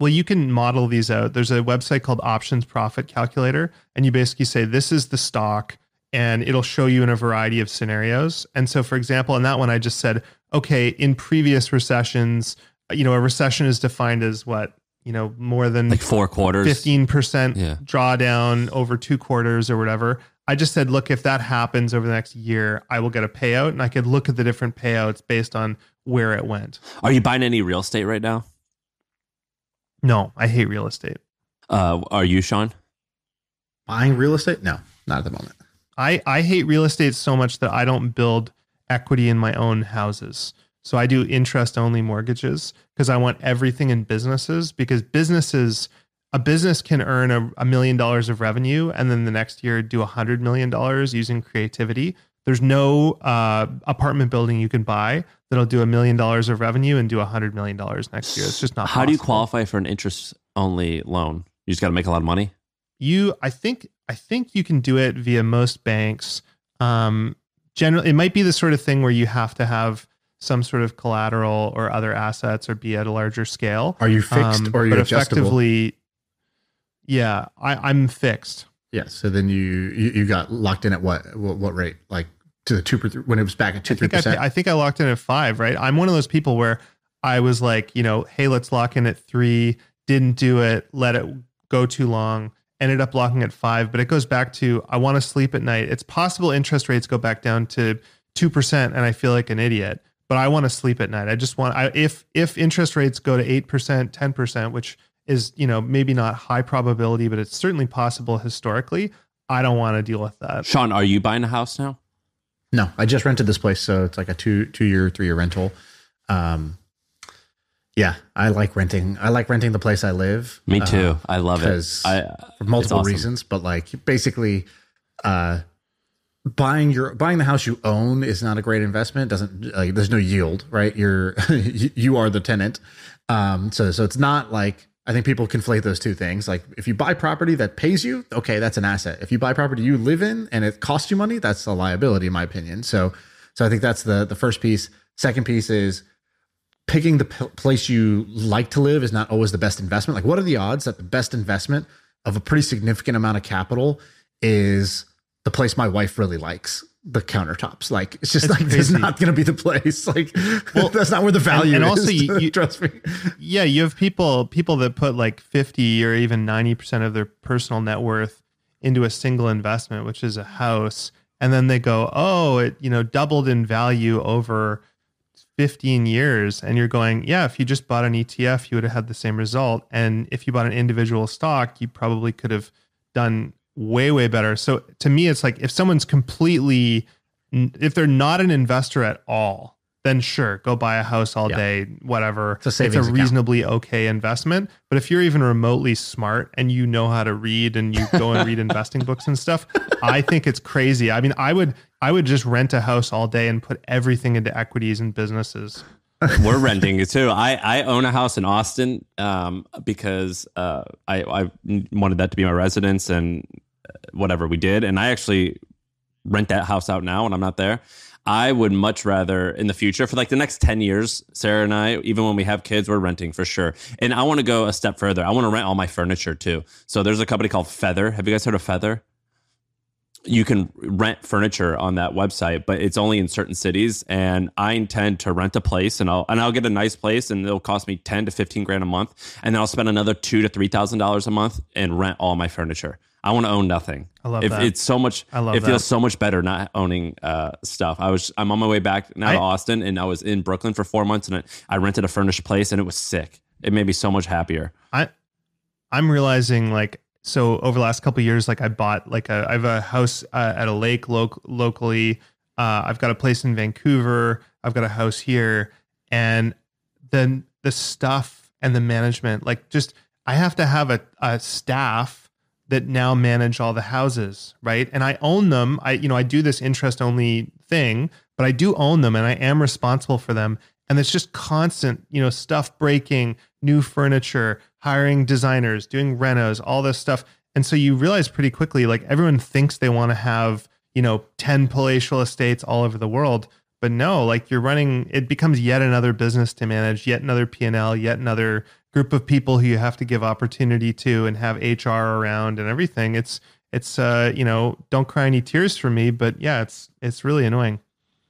Well, you can model these out. There's a website called Options Profit Calculator, and you basically say, this is the stock, and it'll show you in a variety of scenarios. And so, for example, in that one, I just said, okay, in previous recessions, uh, you know, a recession is defined as what? You know, more than Like four quarters? 15% Yeah. drawdown over two quarters or whatever. I just said, look, if that happens over the next year, I will get a payout. And I could look at the different payouts based on where it went. Are you buying any real estate right now? No, I hate real estate. Uh, are you, Shaan? Buying real estate? No, not at the moment. I, I hate real estate so much that I don't build equity in my own houses. So I do interest only mortgages because I want everything in businesses because businesses, a business can earn a, a million dollars of revenue and then the next year do a hundred million dollars using creativity. There's no uh, apartment building you can buy that'll do a million dollars of revenue and do a hundred million dollars next year. It's just not. How do you qualify for an interest only loan? You just got to make a lot of money? you i think i think you can do it via most banks um generally it might be the sort of thing where you have to have some sort of collateral or other assets or be at a larger scale Are you fixed Um, or are you but adjustable? effectively yeah I, i'm fixed Yes. So then you, you you got locked in at what what, what rate? Like to the two per th- when it was back at two three percent. I think I locked in at five, right? I'm one of those people where I was like, you know, hey, let's lock in at three, didn't do it, let it go too long, ended up locking at five. But it goes back to I want to sleep at night. It's possible interest rates go back down to two percent and I feel like an idiot. But I want to sleep at night. I just want I if if interest rates go to eight percent, ten percent, which is, you know, maybe not high probability, but it's certainly possible historically. I don't want to deal with that. Shaan, are you buying a house now? No, I just rented this place, so it's like a two two year three year rental. Um, yeah, I like renting. I like renting the place I live. Me too. uh, I love it. I, for multiple awesome. reasons, but like basically, uh, buying your buying the house you own is not a great investment. Doesn't like there's no yield, right? You're you you are the tenant. Um, so so it's not like I think people conflate those two things. Like if you buy property that pays you, okay, that's an asset. If you buy property you live in and it costs you money, that's a liability, in my opinion. So so I think that's the the first piece. Second piece is picking the p- place you like to live is not always the best investment. Like, what are the odds that the best investment of a pretty significant amount of capital is the place my wife really likes? The countertops, like it's just It's like it's not going to be the place. Like, well, that's not where the value is. and is. also you- trust me. yeah you have people people that put like 50 or even 90% of their personal net worth into a single investment which is a house and then they go oh it you know doubled in value over 15 years and you're going yeah if you just bought an etf you would have had the same result and if you bought an individual stock you probably could have done way way better so to me it's like if someone's completely if they're not an investor at all then sure go buy a house all Yeah. day whatever It's a savings account. reasonably okay investment but if you're even remotely smart and you know how to read and you go and read investing books and stuff i think it's crazy i mean i would i would just rent a house all day and put everything into equities and businesses We're renting it too. I, I own a house in Austin um, because uh, I, I wanted that to be my residence and whatever we did. And I actually rent that house out now when I'm not there. I would much rather in the future for like the next 10 years, Sarah and I, even when we have kids, we're renting for sure. And I want to go a step further. I want to rent all my furniture too. So there's a company called Feather. Have you guys heard of Feather? you can rent furniture on that website, but it's only in certain cities. And I intend to rent a place, and I'll and I'll get a nice place, and it'll cost me ten to fifteen grand a month, and then I'll spend another two to three thousand dollars a month and rent all my furniture. I want to own nothing. I love if that. It's so much. I love It feels that. so much better not owning uh, stuff. I was. I'm on my way back now to Austin, and I was in Brooklyn for four months, and I, I rented a furnished place, and it was sick. It made me so much happier. I I'm realizing like so over the last couple of years, like I bought like a I have a house uh, at a lake loc- locally. Uh, I've got a place in Vancouver. I've got a house here, and then the stuff and the management, like just I have to have a, a staff that now manage all the houses, right? And I own them. I you know I do this interest only thing, but I do own them, and I am responsible for them. And it's just constant, you know, stuff breaking, new furniture, hiring designers, doing renos, all this stuff. And so you realize pretty quickly, like everyone thinks they want to have, you know, 10 palatial estates all over the world. But no, like you're running, it becomes yet another business to manage, yet another P&L, yet another group of people who you have to give opportunity to and have HR around and everything. It's, it's, uh, you know, don't cry any tears for me, but yeah, it's, it's really annoying.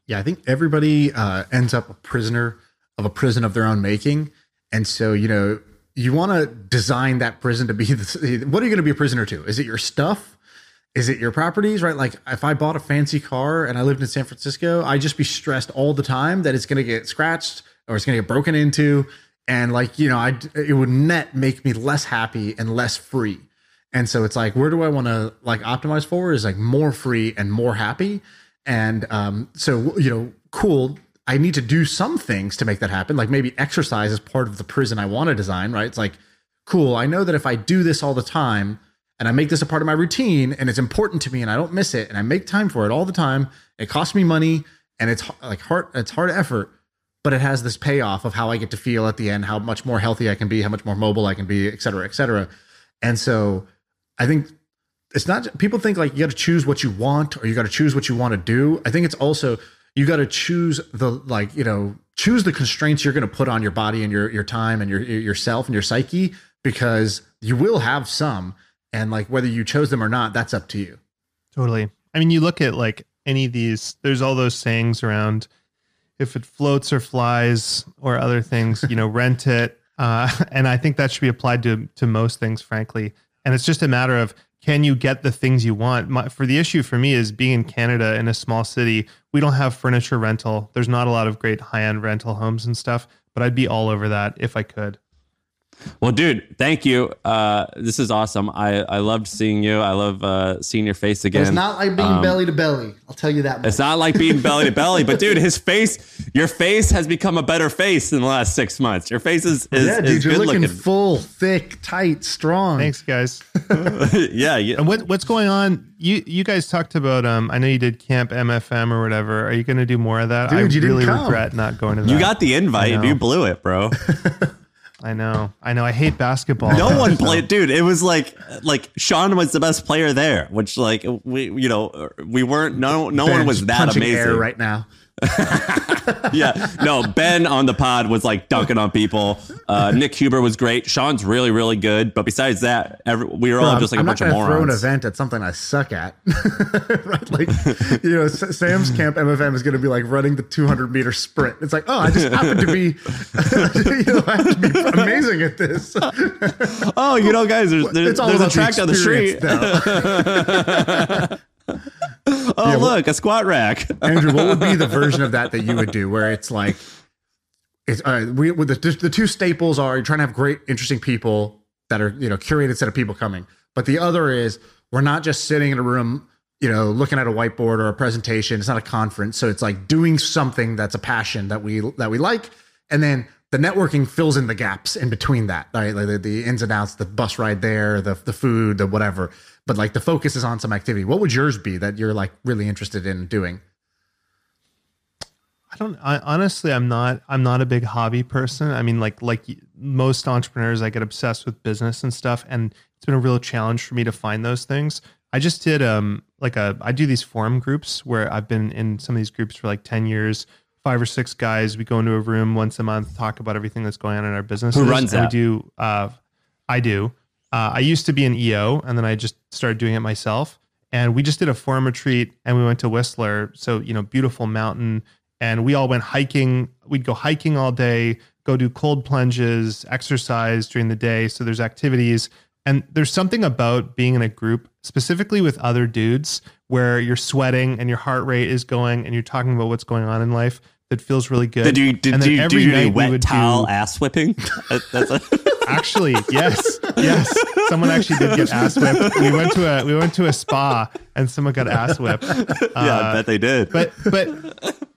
Yeah, I think everybody uh, ends up a prisoner of a prison of their own making, and so you know you want to design that prison to be. The, what are you going to be a prisoner to? Is it your stuff? Is it your properties? Right? Like if I bought a fancy car and I lived in San Francisco, I'd just be stressed all the time that it's going to get scratched or it's going to get broken into, and like you know, I it would net make me less happy and less free. And so it's like, where do I want to like optimize for? Is like more free and more happy. And um, so, you know, cool. I need to do some things to make that happen. Like maybe exercise is part of the prison I want to design, right? It's like, cool. I know that if I do this all the time and I make this a part of my routine and it's important to me and I don't miss it and I make time for it all the time, it costs me money and it's like hard, it's hard effort, but it has this payoff of how I get to feel at the end, how much more healthy I can be, how much more mobile I can be, et cetera, et cetera. And so I think it's not people think like you got to choose what you want or you got to choose what you want to do. I think it's also you got to choose the like you know choose the constraints you're going to put on your body and your your time and your yourself and your psyche because you will have some and like whether you chose them or not that's up to you. Totally. I mean, you look at like any of these, there's all those sayings around if it floats or flies or other things, you know, rent it. Uh, and I think that should be applied to to most things, frankly. And it's just a matter of can you get the things you want? My, for the issue for me is being in Canada in a small city, we don't have furniture rental. There's not a lot of great high end rental homes and stuff, but I'd be all over that if I could. Well, dude, thank you. Uh, this is awesome. I, I loved seeing you. I love uh, seeing your face again. It's not like being Um, belly to belly. I'll tell you that. Much. It's not like being belly to belly, but dude, his face, your face has become a better face in the last six months. Your face is, is, yeah, is dude, you're good looking looking. full, thick, tight, strong. Thanks, guys. yeah, yeah. And what what's going on? You you guys talked about um I know you did camp MFM or whatever. Are you going to do more of that? Dude, I you didn't really come. regret not going to that. You got the invite I know. you blew it, bro. I know. I know. I hate basketball. No though, one so- played, dude. It was like like Shaan was the best player there, which like we you know we weren't. No no one was that amazing. right now. yeah, no. Ben on the pod was like dunking on people. Uh, Nick Huber was great. Shaan's really really good, but besides that, every, we were all just like I'm a bunch of gonna throw an event at something I suck at, right? Like, you know, Sam's camp MFM is going to be like running the 200 meter sprint. It's like, oh, I just happen to be, you know, I have to be amazing at this. Oh, you know, guys, there's there's, there's a track the down the street. Oh, look, a squat rack. Andrew, what would be the version of that that you would do, where it's like, it's right. We with the the two staples are you're trying to have great, interesting people that are you know curated set of people coming, but the other is we're not just sitting in a room, you know, looking at a whiteboard or a presentation. It's not a conference, so it's like doing something that's a passion that we that we like, and then the networking fills in the gaps in between that, right? Like the, the ins and outs, the bus ride there, the the food, the whatever. But like the focus is on some activity. What would yours be that you're like really interested in doing? I don't. I, honestly, I'm not. I'm not a big hobby person. I mean, like like most entrepreneurs, I get obsessed with business and stuff, and it's been a real challenge for me to find those things. I just did um like a. I do these forum groups where I've been in some of these groups for like ten years. Five or six guys. We go into a room once a month, talk about everything that's going on in our business. Who runs and that? We do. Uh, I do. Uh, I used to be an EO, and then I just started doing it myself. and we just did a forum retreat and we went to Whistler. So, you know, beautiful mountain. And we all went hiking. We'd go hiking all day, go do cold plunges, exercise during the day. So there's activities. And there's something about being in a group, specifically with other dudes, where you're sweating and your heart rate is going and you're talking about what's going on in life that feels really good. Did you did, And then you, did you do any wet would towel do- ass whipping? That's a, Actually, yes, yes. Someone actually did get ass whipped. We went to a we went to a spa and someone got ass whipped. yeah, I Uh, bet they did. but but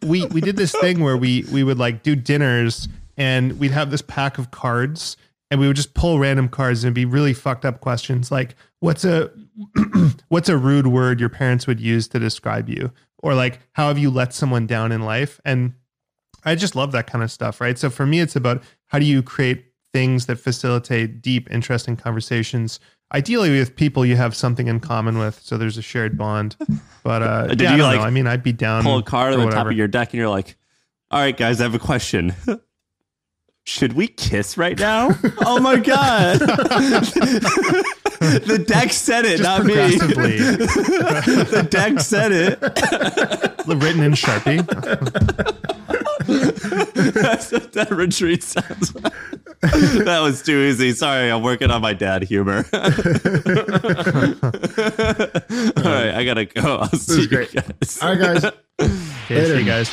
we we did this thing where we we would like do dinners and we'd have this pack of cards and we would just pull random cards and be really fucked up questions like what's a what's a rude word your parents would use to describe you or like how have you let someone down in life and I just love that kind of stuff, right? So for me, it's about how do you create things that facilitate deep, interesting conversations. Ideally, with people you have something in common with, so there's a shared bond. But uh, Did yeah, I you, don't like, know. I mean, I'd be down. Pull a card on the top of your deck, and you're like, "All right, guys, I have a question." Should we kiss right now? oh my god! the deck said it, Just not me. the deck said it. written in Sharpie. That's what that retreat sounds like. that was too easy. Sorry, I'm working on my dad humor. All right, I gotta go. I'll see you great. guys. All right, guys. Okay, see you guys.